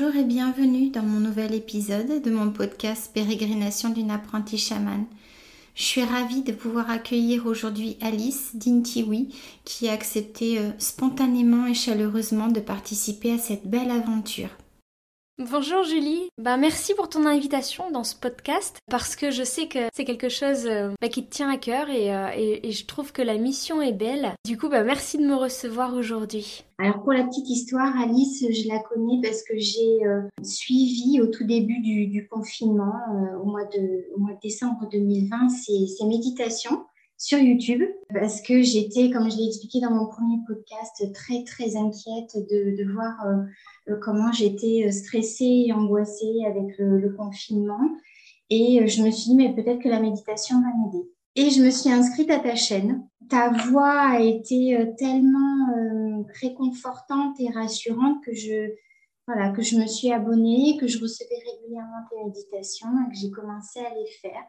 Bonjour et bienvenue dans mon nouvel épisode de mon podcast Pérégrination d'une apprentie chamane. Je suis ravie de pouvoir accueillir aujourd'hui Alice d'Intiwi qui a accepté euh, spontanément et chaleureusement de participer à cette belle aventure. Bonjour Julie, bah, merci pour ton invitation dans ce podcast parce que je sais que c'est quelque chose euh, bah, qui te tient à cœur euh, et, je trouve que la mission est belle. Du coup, bah, merci de me recevoir aujourd'hui. Alors pour la petite histoire, Alice, je la connais parce que j'ai euh, suivi au tout début du, confinement, au, mois de, au mois de décembre 2020, ses, méditations sur YouTube parce que j'étais, comme je l'ai expliqué dans mon premier podcast, très très inquiète de, de voir comment j'étais euh, stressée et angoissée avec le, confinement. Et euh, je me suis dit, mais peut-être que la méditation va m'aider. Et je me suis inscrite à ta chaîne. Ta voix a été tellement réconfortante et rassurante que je, voilà, que je me suis abonnée, que je recevais régulièrement tes méditations et que j'ai commencé à les faire.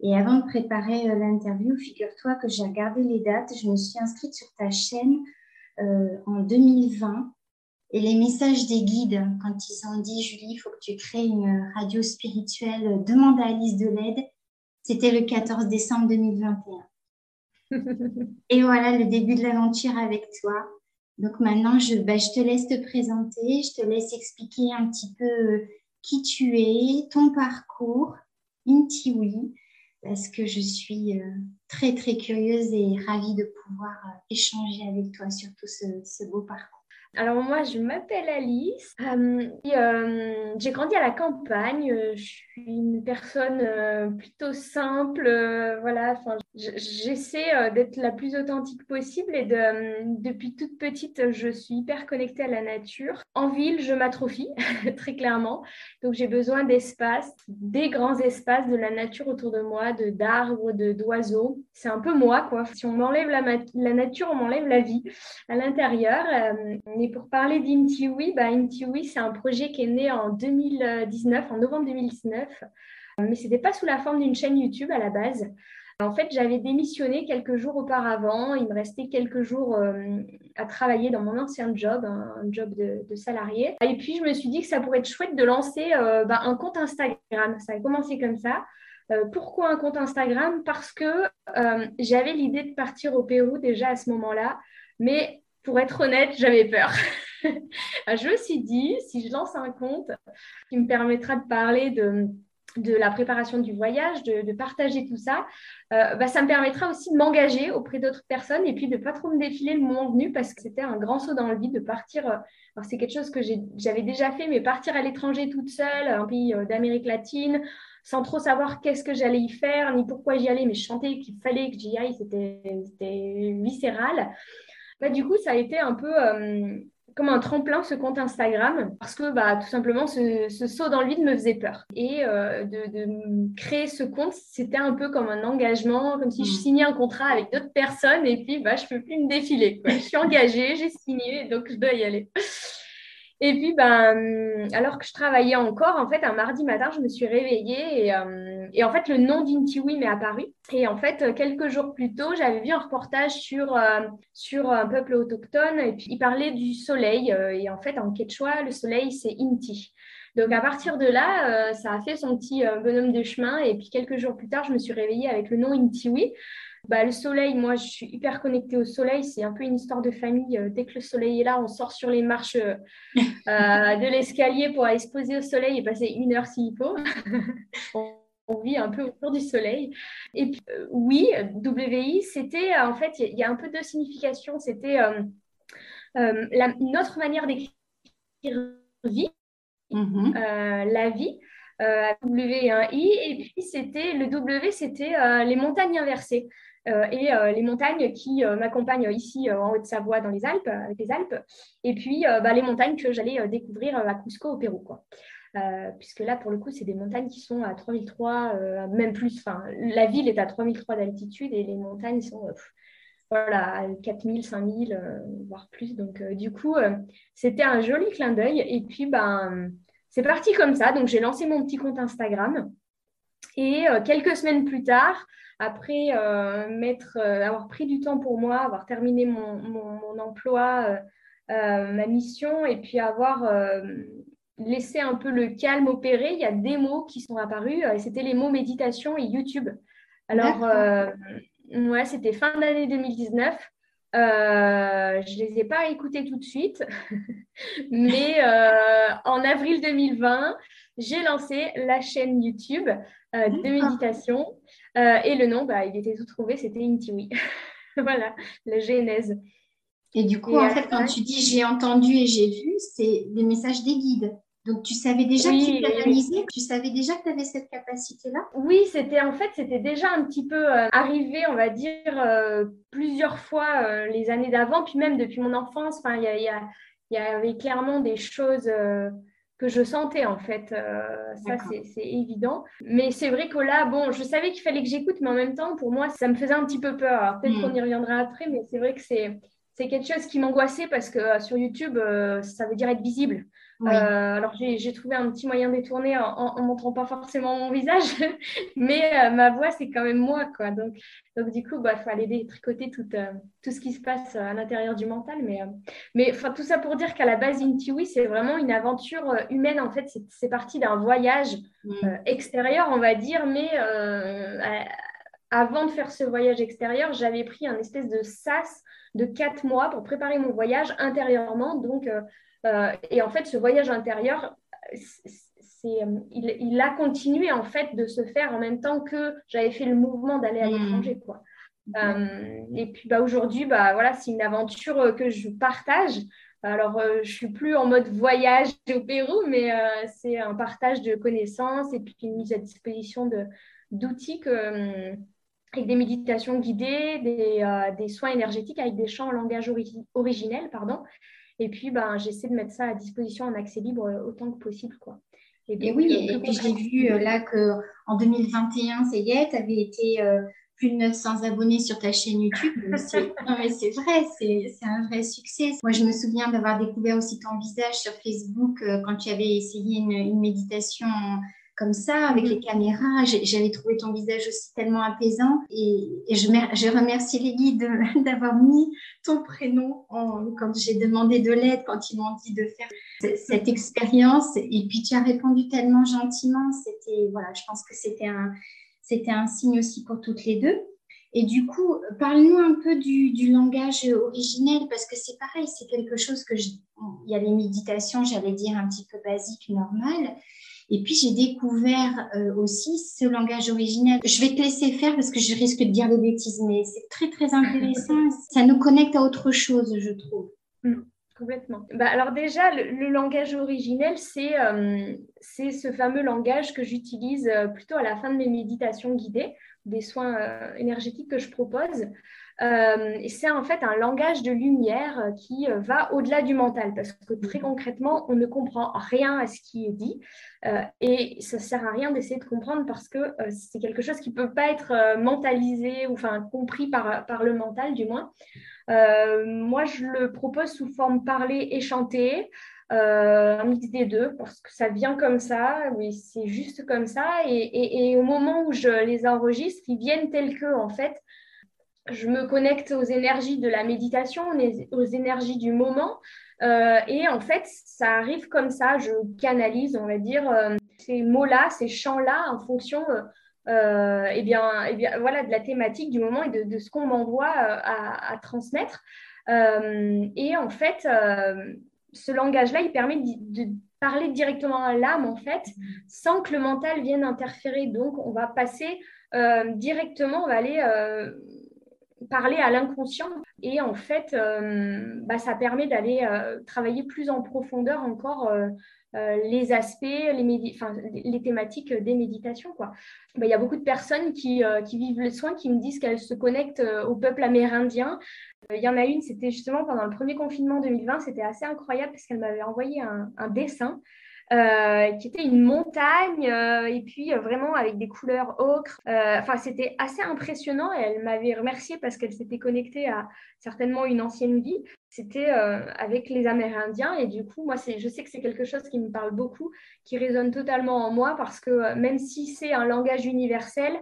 Et avant de préparer l'interview, figure-toi que j'ai regardé les dates. Je me suis inscrite sur ta chaîne en 2020 et les messages des guides, quand ils ont dit, Julie, il faut que tu crées une radio spirituelle, demande à Alice de l'aide, c'était le 14 décembre 2021. et voilà le début de l'aventure avec toi. Donc maintenant, je, ben, je te laisse te présenter, je te laisse expliquer un petit peu euh, qui tu es, ton parcours, Intiwi, parce que je suis euh, très très curieuse et ravie de pouvoir euh, échanger avec toi sur tout ce beau parcours. Alors moi, je m'appelle Alice. Euh, euh, j'ai grandi à la campagne. Euh, je suis une personne plutôt simple. voilà. Enfin, j'essaie d'être la plus authentique possible et de, depuis toute petite, je suis hyper connectée à la nature. En ville, je m'atrophie très clairement. Donc j'ai besoin d'espace, des grands espaces, de la nature autour de moi, de d'arbres, d'oiseaux. C'est un peu moi, quoi. Si on m'enlève la, la, nature, on m'enlève la vie à l'intérieur pour parler d'Intiwi, bah, c'est un projet qui est né en 2019, en novembre 2019, mais ce n'était pas sous la forme d'une chaîne YouTube à la base. En fait, j'avais démissionné quelques jours auparavant. Il me restait quelques jours euh, à travailler dans mon ancien job, un, job de, salarié. Et puis, je me suis dit que ça pourrait être chouette de lancer euh, bah, un compte Instagram. Ça a commencé comme ça. Euh, pourquoi un compte Instagram? Parce que j'avais l'idée de partir au Pérou déjà à ce moment-là, mais pour être honnête, j'avais peur. je me suis dit, si je lance un compte qui me permettra de parler de, de la préparation du voyage, de, partager tout ça, euh, bah, ça me permettra aussi de m'engager auprès d'autres personnes et puis de pas trop me défiler le moment venu parce que c'était un grand saut dans le vide de partir. Euh, c'est quelque chose que j'avais déjà fait, mais partir à l'étranger toute seule, un pays euh, d'Amérique latine, sans trop savoir qu'est-ce que j'allais y faire, ni pourquoi j'y allais, mais je qu'il fallait que j'y aille, c'était viscéral. Bah, du coup, ça a été un peu comme un tremplin ce compte Instagram parce que bah, tout simplement ce, saut dans le vide me faisait peur. Et euh, de, créer ce compte, c'était un peu comme un engagement, comme si je mm. signais un contrat avec d'autres personnes et puis bah, je ne peux plus me défiler. Je suis engagée, j'ai signé, donc je dois y aller. Et puis, ben, alors que je travaillais encore, en fait, un mardi matin, je me suis réveillée et, euh, et en fait, le nom d'Intiwi m'est apparu. Et en fait, quelques jours plus tôt, j'avais vu un reportage sur, euh, sur un peuple autochtone et puis il parlait du soleil. Euh, et en fait, en quechua, le soleil, c'est Inti. Donc à partir de là, ça a fait son petit bonhomme de chemin. Et puis quelques jours plus tard, je me suis réveillée avec le nom Intiwi. Bah, le soleil, moi, je suis hyper connectée au soleil. C'est un peu une histoire de famille. Euh, dès que le soleil est là, on sort sur les marches euh, euh, de l'escalier pour aller se poser au soleil et passer une heure s'il faut. On vit un peu autour du soleil. Et puis, oui, WI, c'était en fait, il y, a un peu de signification. C'était une autre manière d'écrire vie, mm-hmm. la vie. W et un I, et puis c'était le W, c'était les montagnes inversées. Euh, et euh, les montagnes qui euh, m'accompagnent ici en Haute-Savoie dans les Alpes, avec les Alpes, et puis bah, les montagnes que j'allais découvrir à Cusco au Pérou. Quoi. Puisque là, pour le coup, c'est des montagnes qui sont à 3003, même plus. Enfin, la ville est à 3003 d'altitude et les montagnes sont voilà, à 4000, 5000, voire plus. Donc, du coup, c'était un joli clin d'œil. Et puis, ben, c'est parti comme ça. Donc, j'ai lancé mon petit compte Instagram. Et quelques semaines plus tard, après euh, euh, avoir pris du temps pour moi, avoir terminé mon, emploi, euh, ma mission, et puis avoir laissé un peu le calme opérer, il y a des mots qui sont apparus. et C'était les mots méditation et YouTube. Alors, ouais, c'était fin d'année 2019. Euh, je ne les ai pas écoutés tout de suite, mais euh, en avril 2020, j'ai lancé la chaîne YouTube euh, de méditation et le nom, bah, il était tout trouvé, c'était Intiwi. voilà, la genèse. Et du coup, en fait, quand tu dis j'ai entendu et j'ai vu, c'est des messages des guides. Donc, tu savais déjà que tu réalisais, tu savais déjà que tu avais cette capacité-là? Oui, c'était en fait, c'était déjà un petit peu euh, arrivé, on va dire, euh, plusieurs fois euh, les années d'avant, puis même depuis mon enfance. Il y, avait clairement des choses que je sentais en fait. ça, c'est évident. Mais c'est vrai que là, bon, je savais qu'il fallait que j'écoute, mais en même temps, pour moi, ça me faisait un petit peu peur. Peut-être hmm. qu'on y reviendra après, mais c'est vrai que c'est c'est quelque chose qui m'angoissait parce que sur YouTube, ça veut dire être visible. Euh, alors j'ai trouvé un petit moyen détourné en, en, montrant pas forcément mon visage, mais euh, ma voix c'est quand même moi quoi. Donc, donc du coup, il bah, faut aller détricoter tout, euh, tout ce qui se passe à l'intérieur du mental. Mais, mais tout ça pour dire qu'à la base, Intiwi, c'est vraiment une aventure humaine. En fait, c'est parti d'un voyage extérieur, on va dire, mais avant de faire ce voyage extérieur, j'avais pris un espèce de sas de quatre mois pour préparer mon voyage intérieurement. Donc, euh, et en fait, ce voyage intérieur, euh, il, a continué en fait de se faire en même temps que j'avais fait le mouvement d'aller à mmh. l'étranger. Quoi. Euh, et puis bah, aujourd'hui, bah, voilà, c'est une aventure que je partage. Alors, je suis plus en mode voyage au Pérou, mais c'est un partage de connaissances et puis une mise à disposition d'outils avec des méditations guidées, des, des, soins énergétiques avec des chants en langage originel, pardon, et puis, ben, j'essaie de mettre ça à disposition en accès libre euh, autant que possible. Quoi. Et, oui, euh, et, puis j'ai vu euh, là qu'en 2021, ça y est, tu avais été plus de 900 abonnés sur ta chaîne YouTube. non, mais c'est vrai, c'est un vrai succès. Moi, je me souviens d'avoir découvert aussi ton visage sur Facebook quand tu avais essayé une, une méditation comme ça, avec les caméras. J'avais trouvé ton visage aussi tellement apaisant. Et, je, je, remercie les guides d'avoir mis ton prénom quand j'ai demandé de l'aide, quand ils m'ont dit de faire cette expérience. Et puis tu as répondu tellement gentiment. C'était, voilà, je pense que c'était un, c'était un signe aussi pour toutes les deux. Et du coup, parle-nous un peu du, du, langage originel, parce que c'est pareil, c'est quelque chose que je... Il y a les méditations, j'allais dire, un petit peu basiques, normales. Et puis, j'ai découvert euh, aussi ce langage originel. Je vais te laisser faire parce que je risque de dire des bêtises, mais c'est très, très intéressant. Ça nous connecte à autre chose, je trouve. Mm, complètement. Bah, alors déjà, le, langage originel, c'est euh, ce fameux langage que j'utilise euh, plutôt à la fin de mes méditations guidées, des soins énergétiques que je propose. Euh, c'est en fait un langage de lumière euh, qui euh, va au-delà du mental parce que très concrètement, on ne comprend rien à ce qui est dit et ça sert à rien d'essayer de comprendre parce que c'est quelque chose qui peut pas être mentalisé ou enfin compris par, par le mental du moins. moi, je le propose sous forme parlée et chantée. un mix des deux parce que ça vient comme ça, oui, c'est juste comme ça. Et, et, au moment où je les enregistre, ils viennent tels que, en fait, je me connecte aux énergies de la méditation, aux énergies du moment. Euh, et en fait, ça arrive comme ça, je canalise, on va dire, euh, ces mots-là, ces chants-là en fonction euh, eh bien, eh bien, voilà, de la thématique du moment et de, ce qu'on m'envoie à, transmettre. et en fait, ce langage-là, il permet de, de parler directement à l'âme, en fait, sans que le mental vienne interférer. Donc, on va passer directement, on va aller parler à l'inconscient. Et en fait, euh, bah, ça permet d'aller euh, travailler plus en profondeur encore euh, les aspects, les, les, thématiques des méditations. Bah, il y a beaucoup de personnes qui, qui, vivent le soin qui me disent qu'elles se connectent au peuple amérindien. Il y en a une, c'était justement pendant le premier confinement 2020, c'était assez incroyable parce qu'elle m'avait envoyé un, dessin qui était une montagne euh, et puis euh, vraiment avec des couleurs ocre. Enfin, c'était assez impressionnant et elle m'avait remercié parce qu'elle s'était connectée à certainement une ancienne vie. C'était avec les Amérindiens et du coup, moi, je sais que c'est quelque chose qui me parle beaucoup, qui résonne totalement en moi parce que même si c'est un langage universel,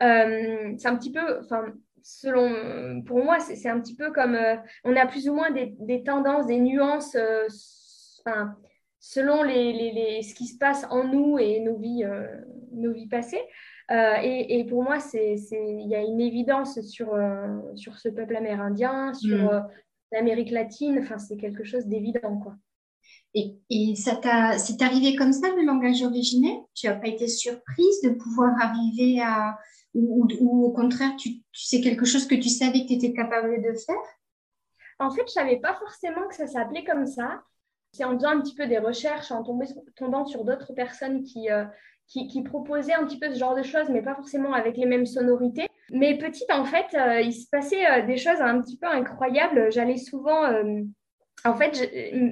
c'est un petit peu, enfin, selon, pour moi, c'est un petit peu comme, on a plus ou moins des tendances, des nuances, enfin, selon les, ce qui se passe en nous et nos vies, nos vies passées. Et, et, pour moi, il y a une évidence sur, sur ce peuple amérindien, sur mm. l'Amérique latine. Enfin, c'est quelque chose d'évident, quoi. Et, et ça t'a, c'est arrivé comme ça le langage originel? Tu n'as pas été surprise de pouvoir arriver à, ou, au contraire, tu, sais quelque chose que tu savais que tu étais capable de faire? En fait, je savais pas forcément que ça s'appelait comme ça. C'est en faisant un petit peu des recherches, en tombant sur d'autres personnes euh, qui, qui, proposaient un petit peu ce genre de choses, mais pas forcément avec les mêmes sonorités. Mais petite, en fait, euh, il se passait euh, des choses un petit peu incroyables. J'allais souvent en fait,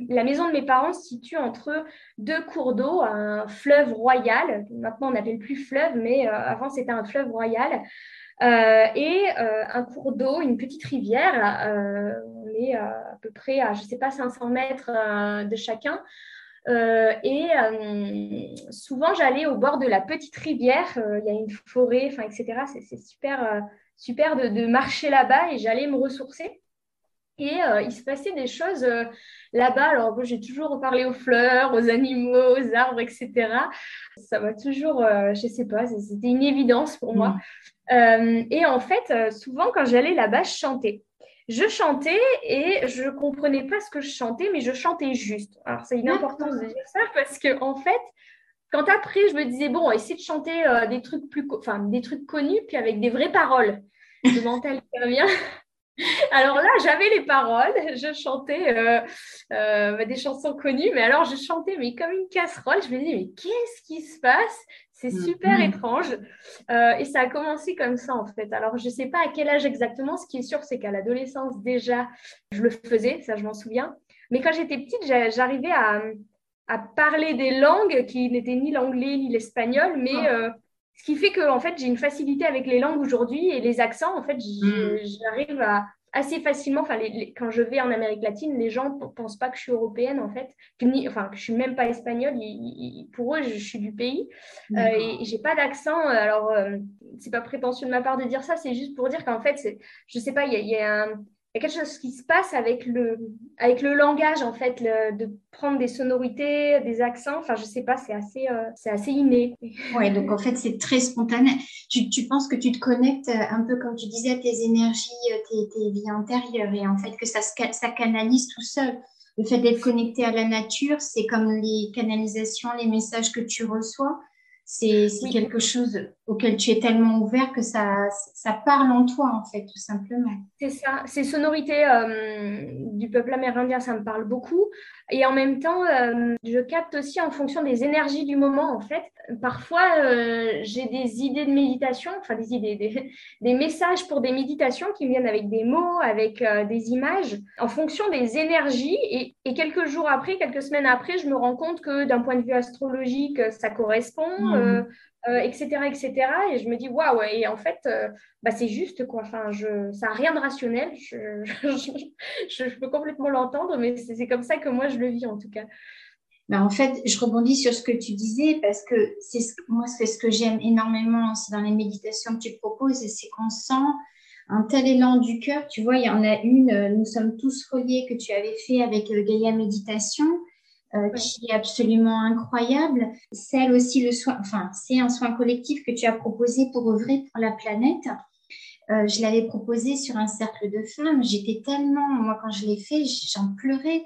la maison de mes parents se situe entre deux cours d'eau, un fleuve royal. Maintenant, on n'appelle plus fleuve, mais avant, c'était un fleuve royal. Euh, et euh, un cours d'eau, une petite rivière. on est à peu près à, je ne sais pas, 500 mètres de chacun. et souvent, j'allais au bord de la petite rivière. Il y a une forêt, etc. C'est super, super de marcher là-bas et j'allais me ressourcer. Et euh, il se passait des choses euh, là-bas. Alors, j'ai toujours parlé aux fleurs, aux animaux, aux arbres, etc. Ça m'a toujours, euh, je ne sais pas, c'était une évidence pour moi. Mm. et en fait, souvent, quand j'allais là-bas, je chantais. Je chantais et je ne comprenais pas ce que je chantais, mais je chantais juste. Alors, c'est une importance de dire ça parce que, en fait, quand après, je me disais, bon, essayer de chanter des trucs plus, enfin, des trucs connus, puis avec des vraies paroles. Le mental qui revient. Alors là, j'avais les paroles, je chantais euh, euh, bah, des chansons connues, mais alors je chantais mais comme une casserole. Je me disais, mais qu'est-ce qui se passe? C'est mm, super mm. étrange. Euh, et ça a commencé comme ça en fait. Alors je ne sais pas à quel âge exactement. Ce qui est sûr, c'est qu'à l'adolescence déjà, je le faisais, ça je m'en souviens. Mais quand j'étais petite, j'arrivais à, parler des langues qui n'étaient ni l'anglais ni l'espagnol, mais ah. Ce qui fait que en fait, j'ai une facilité avec les langues aujourd'hui et les accents. En fait, hmm. j'arrive à assez facilement. Enfin, quand je vais en Amérique latine, les gens ne pensent pas que je suis européenne en fait, que ni, enfin que je suis même pas espagnole. pour eux, je, suis du pays euh, et, j'ai pas d'accent. Alors, euh, c'est pas prétentieux de ma part de dire ça. C'est juste pour dire qu'en fait, je sais pas, il y, y, a un y a quelque chose qui se passe avec le, avec le langage, en fait, de prendre des sonorités, des accents. Enfin, je sais pas, c'est assez, euh, assez inné. Ouais, donc en fait, c'est très spontané. Tu, tu, penses que tu te connectes euh, un peu, comme tu disais, à tes énergies, euh, tes, tes vies antérieures, et en fait, que ça, ça canalise tout seul. Le fait d'être connecté à la nature, c'est comme les canalisations, les messages que tu reçois c'est quelque chose auquel tu es tellement ouvert que ça, ça parle en toi, en fait, tout simplement. C'est ça. Ces sonorités euh, du peuple amérindien, ça me parle beaucoup. Et en même temps, euh, je capte aussi en fonction des énergies du moment, en fait. Parfois, euh, j'ai des idées de méditation, enfin des idées, des, des, messages pour des méditations qui viennent avec des mots, avec des images, en fonction des énergies. Et, et, quelques jours après, quelques semaines après, je me rends compte que d'un point de vue astrologique, ça correspond etc., euh, etc. Et je me dis, waouh, et en fait, euh, bah, c'est juste, quoi. Enfin, je, ça n'a rien de rationnel. Je, je, peux complètement l'entendre, mais c'est comme ça que moi, je le vis, en tout cas. Bah, en fait, je rebondis sur ce que tu disais parce que c'est ce, moi, c'est ce que j'aime énormément aussi dans les méditations que tu proposes, c'est qu'on sent un tel élan du cœur. Tu vois, il y en a une, euh, nous sommes tous reliés, que tu avais fait avec Gaïa Méditation. Euh, qui est absolument incroyable. Celle aussi, le soin, enfin, c'est un soin collectif que tu as proposé pour œuvrer pour la planète. Euh, je l'avais proposé sur un cercle de femmes. J'étais tellement, moi, quand je l'ai fait, j'en pleurais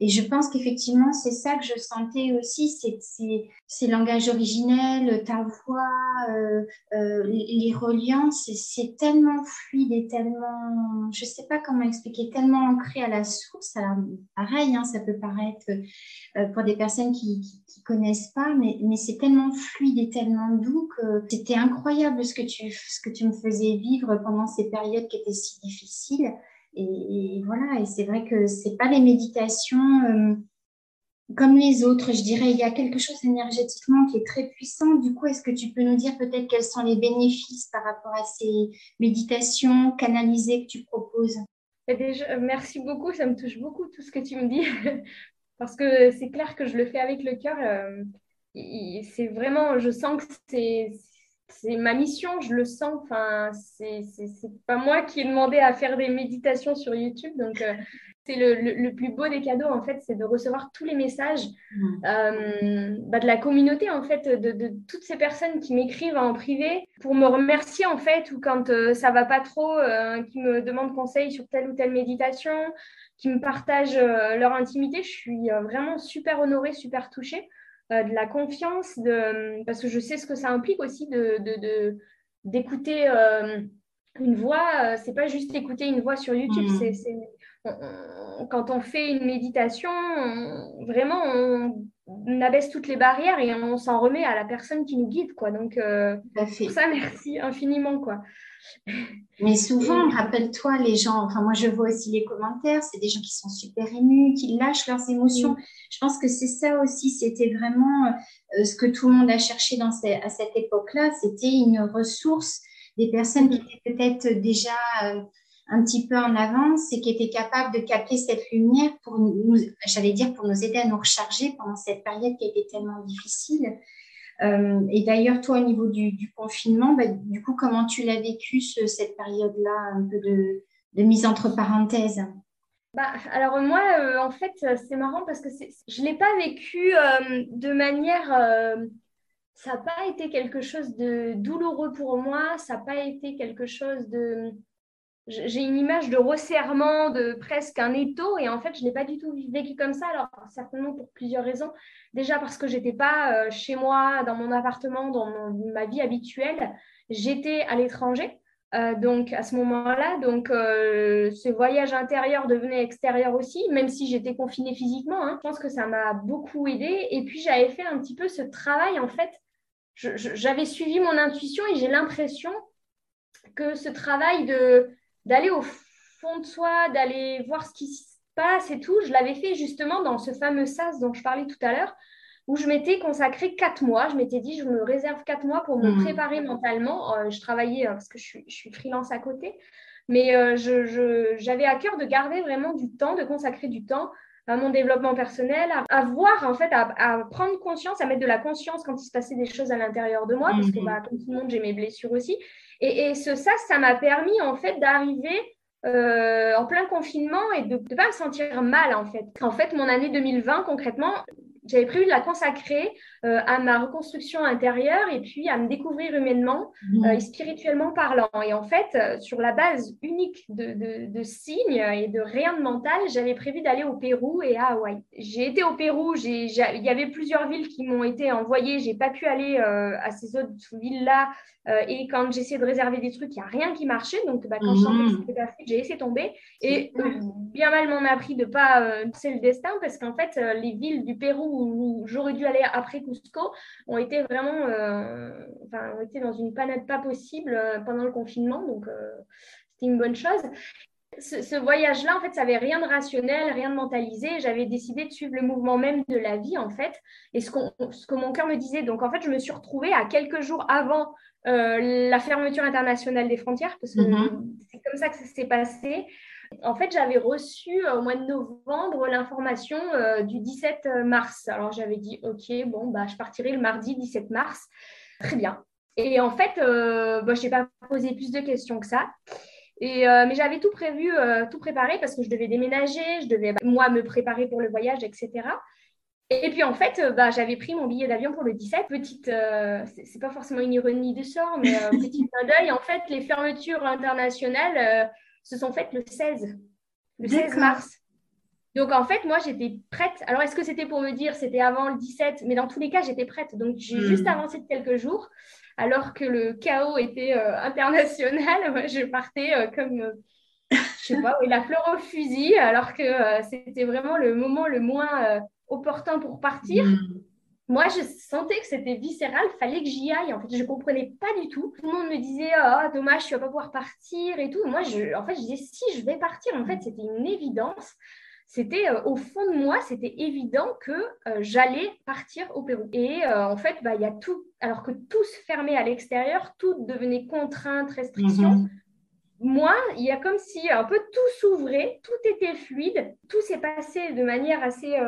et je pense qu'effectivement, c'est ça que je sentais aussi, c'est ces langages originels, ta voix, euh, euh, les reliants, c'est tellement fluide et tellement, je ne sais pas comment expliquer, tellement ancré à la source. Pareil, hein, ça peut paraître euh, pour des personnes qui ne connaissent pas, mais, mais c'est tellement fluide et tellement doux que c'était incroyable ce que, tu, ce que tu me faisais vivre pendant ces périodes qui étaient si difficiles. Et, voilà, et c'est vrai que c'est pas les méditations euh, comme les autres. Je dirais, il y a quelque chose énergétiquement qui est très puissant. Du coup, est-ce que tu peux nous dire peut-être quels sont les bénéfices par rapport à ces méditations canalisées que tu proposes? Déjà, merci beaucoup, ça me touche beaucoup tout ce que tu me dis, parce que c'est clair que je le fais avec le cœur. Euh, c'est vraiment, je sens que c'est c'est ma mission, je le sens. Enfin, c'est pas moi qui ai demandé à faire des méditations sur YouTube, donc euh, c'est le, plus beau des cadeaux, en fait, c'est de recevoir tous les messages mm. euh, bah, de la communauté, en fait, de, toutes ces personnes qui m'écrivent en privé pour me remercier, en fait, ou quand euh, ça va pas trop, euh, qui me demandent conseil sur telle ou telle méditation, qui me partagent leur intimité. Je suis vraiment super honorée, super touchée de la confiance, de, parce que je sais ce que ça implique aussi de d'écouter une voix, c'est pas juste écouter une voix sur YouTube, mm. c'est quand on fait une méditation, vraiment, on, abaisse toutes les barrières et on s'en remet à la personne qui nous guide, quoi. Donc, euh, pour ça, merci infiniment, quoi. Mais souvent, rappelle-toi, les gens, enfin, moi, je vois aussi les commentaires, c'est des gens qui sont super émus, qui lâchent leurs émotions. Je pense que c'est ça aussi, c'était vraiment euh, ce que tout le monde a cherché dans à cette époque-là, c'était une ressource des personnes qui étaient peut-être déjà... Euh, un petit peu en avance et qui était capable de capter cette lumière pour nous, j'allais dire, pour nous aider à nous recharger pendant cette période qui été tellement difficile. Euh, et d'ailleurs, toi, au niveau du, confinement, bah, du coup, comment tu l'as vécu cette période-là, un peu de, mise entre parenthèses? Bah, alors moi, euh, en fait, c'est marrant parce que je ne l'ai pas vécu euh, de manière... ça n'a pas été quelque chose de douloureux pour moi, ça n'a pas été quelque chose de j'ai une image de resserrement, de presque un étau, et en fait, je n'ai pas du tout vécu comme ça. Alors, certainement pour plusieurs raisons. Déjà parce que j'étais pas euh, chez moi, dans mon appartement, dans ma vie habituelle. J'étais à l'étranger. Euh, donc à ce moment-là, donc euh, ce voyage intérieur devenait extérieur aussi, même si j'étais confinée physiquement. Hein. je pense que ça m'a beaucoup aidé. Et puis j'avais fait un petit peu ce travail en fait. J'avais suivi mon intuition et j'ai l'impression que ce travail de d'aller au fond de soi, d'aller voir ce qui se passe et tout. Je l'avais fait justement dans ce fameux SAS dont je parlais tout à l'heure, où je m'étais consacré quatre mois. Je m'étais dit, je me réserve quatre mois pour me hmm. préparer mentalement. Euh, je travaillais euh, parce que je suis, je suis, freelance à côté, mais euh, j'avais à cœur de garder vraiment du temps, de consacrer du temps à mon développement personnel, à, voir en fait, à, prendre conscience, à mettre de la conscience quand il se passait des choses à l'intérieur de moi, parce que hmm. bah, comme tout le monde, j'ai mes blessures aussi. Et, ça, ça m'a permis en fait d'arriver euh, en plein confinement et de ne pas me sentir mal en fait. En fait, mon année 2020, concrètement, j'avais prévu de la consacrer euh, à ma reconstruction intérieure et puis à me découvrir humainement mmh. euh, et spirituellement parlant. Et en fait, euh, sur la base unique de, signes et de rien de mental, j'avais prévu d'aller au Pérou et à Hawaï. J'ai été au Pérou, il y avait plusieurs villes qui m'ont été envoyées, j'ai pas pu aller à ces autres villes-là. et quand j'essayais de réserver des trucs, il n'y a rien qui marchait. Donc, bah, quand je sentais que c'était j'ai laissé tomber. Et bien mal m'en a appris de pas c'est le destin parce qu'en fait, les villes du Pérou où j'aurais dû aller après Cusco ont été vraiment, euh, enfin, ont été dans une panade pas possible euh, pendant le confinement. Donc, euh, c'était une bonne chose. Ce, voyage-là, en fait, ça n'avait rien de rationnel, rien de mentalisé. J'avais décidé de suivre le mouvement même de la vie, en fait, et ce, ce que mon cœur me disait. Donc, en fait, je me suis retrouvée à quelques jours avant la fermeture internationale des frontières, parce que mm-hmm. c'est comme ça que ça s'est passé. En fait, j'avais reçu euh, au mois de novembre l'information euh, du 17 euh, mars. Alors j'avais dit, ok, bon, bah, je partirai le mardi 17 mars. Très bien. Et en fait, bah, je n'ai pas posé plus de questions que ça. Et, mais j'avais tout prévu, tout préparé parce que je devais déménager, je devais moi me préparer pour le voyage, etc. Et puis en fait, bah, j'avais pris mon billet d'avion pour le 17. Petite, c'est pas forcément une ironie de sort, mais petit clin d'œil. En fait, les fermetures internationales se sont faites le 16, le 16 mars. Donc en fait, moi j'étais prête. Alors est-ce que c'était pour me dire c'était avant le 17 Mais dans tous les cas, j'étais prête. Donc j'ai hmm. juste avancé de quelques jours, alors que le chaos était euh, international. je partais euh, comme, euh, je sais pas, la fleur au fusil, alors que c'était vraiment le moment le moins opportun pour partir. Hmm moi, je sentais que c'était viscéral, fallait que j'y aille. En fait, je comprenais pas du tout. Tout le monde me disait oh, dommage, tu vas pas pouvoir partir et tout. Moi, je, en fait, je disais si je vais partir. En fait, c'était une évidence. C'était euh, au fond de moi, c'était évident que euh, j'allais partir au Pérou. Et euh, en fait, bah, il y a tout. Alors que tout se fermait à l'extérieur, tout devenait contrainte, restriction. Mhm. Moi, il y a comme si un peu tout s'ouvrait, tout était fluide, tout s'est passé de manière assez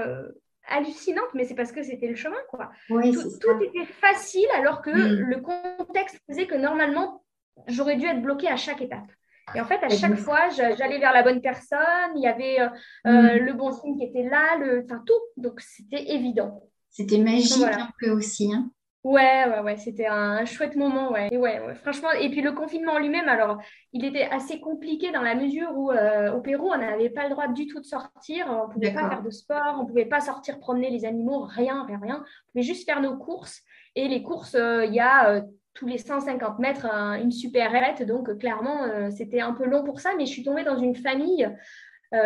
hallucinante, mais c'est parce que c'était le chemin, quoi. tout, était facile alors que mm. le contexte faisait que normalement, j'aurais dû être bloquée à chaque étape. Et en fait, à chaque fois, j'allais vers la bonne personne, il y avait mm. le bon signe qui était là, le... enfin tout. Donc, c'était évident. C'était magique un peu aussi. Hein. Ouais, ouais, ouais, c'était un, chouette moment, ouais. Et ouais, franchement, et puis le confinement lui-même, alors, il était assez compliqué dans la mesure où euh, au Pérou, on n'avait pas le droit du tout de sortir, on ne pouvait pas faire de sport, on ne pouvait pas sortir promener les animaux, rien, rien, rien. On pouvait juste faire nos courses. Et les courses, euh, il y a euh, tous les 150 mètres une super arête, donc clairement, c'était un peu long pour ça, mais je suis tombée dans une famille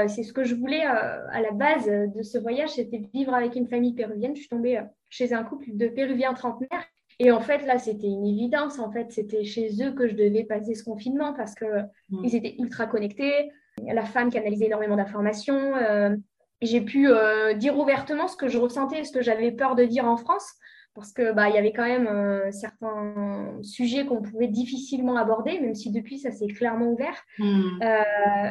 c'est ce que je voulais à la base de ce voyage, c'était vivre avec une famille péruvienne. Je suis tombée chez un couple de Péruviens trentenaires. Et en fait, là, c'était une évidence. En fait, c'était chez eux que je devais passer ce confinement parce qu'ils mm. ils étaient ultra connectés. La femme qui analysait énormément d'informations. Euh, j'ai pu euh, dire ouvertement ce que je ressentais, ce que j'avais peur de dire en France, parce que bah, il y avait quand même euh, certains sujets qu'on pouvait difficilement aborder, même si depuis ça s'est clairement ouvert. Mm.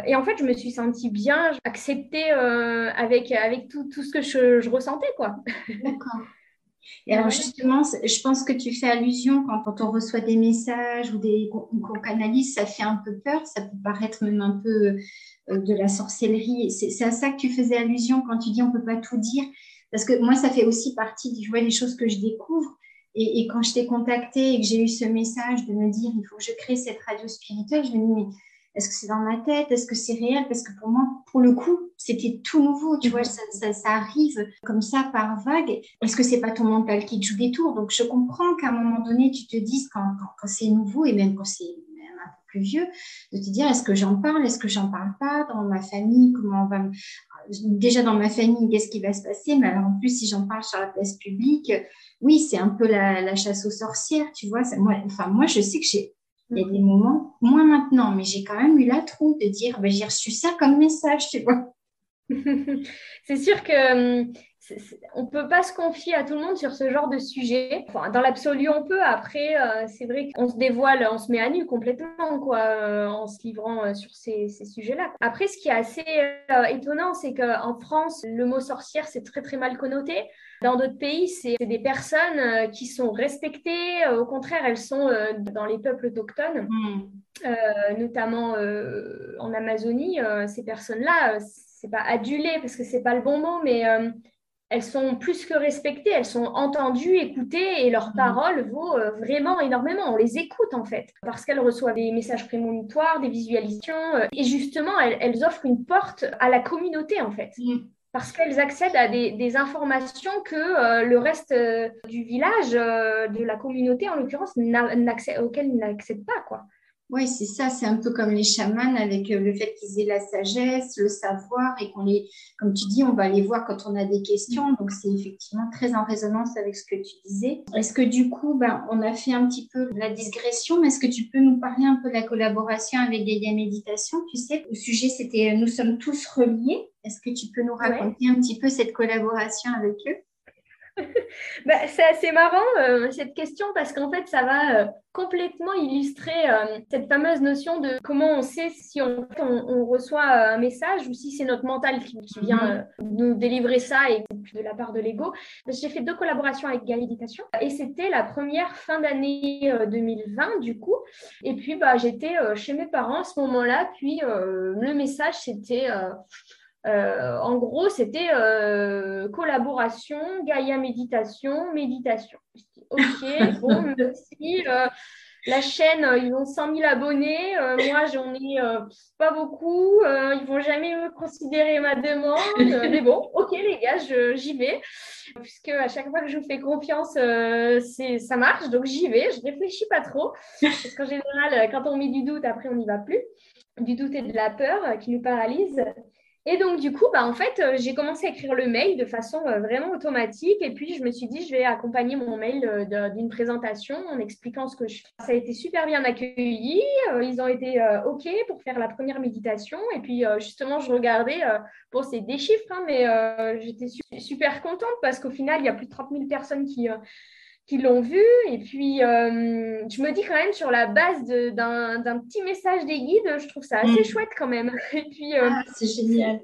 et en fait, je me suis sentie bien acceptée avec avec tout, tout, ce que je, je ressentais, quoi. D'accord. Et alors justement, je pense que tu fais allusion quand, on reçoit des messages ou des qu'on canalise, ça fait un peu peur, ça peut paraître même un peu euh, de la sorcellerie. C'est à ça que tu faisais allusion quand tu dis on peut pas tout dire, parce que moi ça fait aussi partie, tu vois, des choses que je découvre. Et, et quand je t'ai contacté et que j'ai eu ce message de me dire il faut que je crée cette radio spirituelle, je me dis mais est-ce que c'est dans ma tête? Est-ce que c'est réel? Parce que pour moi, pour le coup, c'était tout nouveau. Tu vois, ça, ça, arrive comme ça par vague. Est-ce que c'est pas ton mental qui te joue des tours? Donc, je comprends qu'à un moment donné, tu te dises quand, quand, c'est nouveau et même quand c'est même un peu plus vieux, de te dire est-ce que j'en parle? Est-ce que j'en parle pas Dans ma famille, comment on va Déjà dans ma famille, qu'est-ce qui va se passer? Mais alors en plus, si j'en parle sur la place publique, oui, c'est un peu la, chasse aux sorcières, tu vois. moi, enfin, moi, je sais que j'ai il y a des moments, moins maintenant, mais j'ai quand même eu la troupe de dire, ben, j'ai reçu ça comme message, tu vois. c'est sûr que on ne peut pas se confier à tout le monde sur ce genre de sujet. Enfin, dans l'absolu, on peut. Après, euh, c'est vrai qu'on se dévoile, on se met à nu complètement, quoi, euh, en se livrant euh, sur ces, ces sujets-là. Après, ce qui est assez étonnant, c'est qu'en France, le mot sorcière, c'est très, très mal connoté. Dans d'autres pays, c'est des personnes qui sont respectées. Au contraire, elles sont dans les peuples autochtones, hmm. notamment en Amazonie. ces personnes-là, c'est pas adulé parce que c'est pas le bon mot, mais elles sont plus que respectées, elles sont entendues, écoutées et leur mhm. parole vaut euh, vraiment énormément. On les écoute en fait parce qu'elles reçoivent des messages prémonitoires, des visualisations euh, et justement elles, offrent une porte à la communauté en fait. Mhm. Parce qu'elles accèdent à des, informations que euh, le reste du village, de la communauté en l'occurrence, auxquelles ils n'accèdent pas. quoi. Oui, c'est ça, c'est un peu comme les chamans avec euh, le fait qu'ils aient la sagesse, le savoir et qu'on les, comme tu dis, on va les voir quand on a des questions. Donc, c'est effectivement très en résonance avec ce que tu disais. Est-ce que du coup, ben, on a fait un petit peu la digression, mais est-ce que tu peux nous parler un peu de la collaboration avec Gaia Méditation Tu sais, le sujet, c'était euh, Nous sommes tous reliés. Est-ce que tu peux nous raconter un petit peu cette collaboration avec eux? bah, c'est assez marrant euh, cette question parce qu'en fait, ça va euh, complètement illustrer euh, cette fameuse notion de comment on sait si on, on, reçoit un message ou si c'est notre mental qui, vient mhm. nous délivrer ça et de la part de l'ego. J'ai fait deux collaborations avec Galiditation et c'était la première fin d'année 2020 du coup. Et puis, bah, j'étais chez mes parents à ce moment-là. Puis, le message, c'était euh, en gros, c'était euh, collaboration, Gaïa méditation, méditation. ok, bon, merci. Euh, la chaîne, ils ont 100 000 abonnés. moi, j'en ai pas beaucoup. ils vont jamais me considérer ma demande. mais bon, ok, les gars, j'y vais. Puisque à chaque fois que je vous fais confiance, ça marche. Donc, j'y vais. Je réfléchis pas trop. Parce qu'en général, quand on met du doute, après, on n'y va plus. Du doute et de la peur qui nous paralyse. Et donc, du coup, bah, en fait, euh, j'ai commencé à écrire le mail de façon euh, vraiment automatique. Et puis, je me suis dit, je vais accompagner mon mail euh, d'une présentation en expliquant ce que je fais. Ça a été super bien accueilli. ils ont été OK pour faire la première méditation. Et puis, justement, je regardais, bon, c'est des chiffres, hein, mais j'étais super contente parce qu'au final, il y a plus de 30 000 personnes qui qui l'ont vu. Et puis, euh, je me dis quand même, sur la base d'un petit message des guides, je trouve ça assez mm. chouette quand même. Et puis, euh, ah, c'est génial.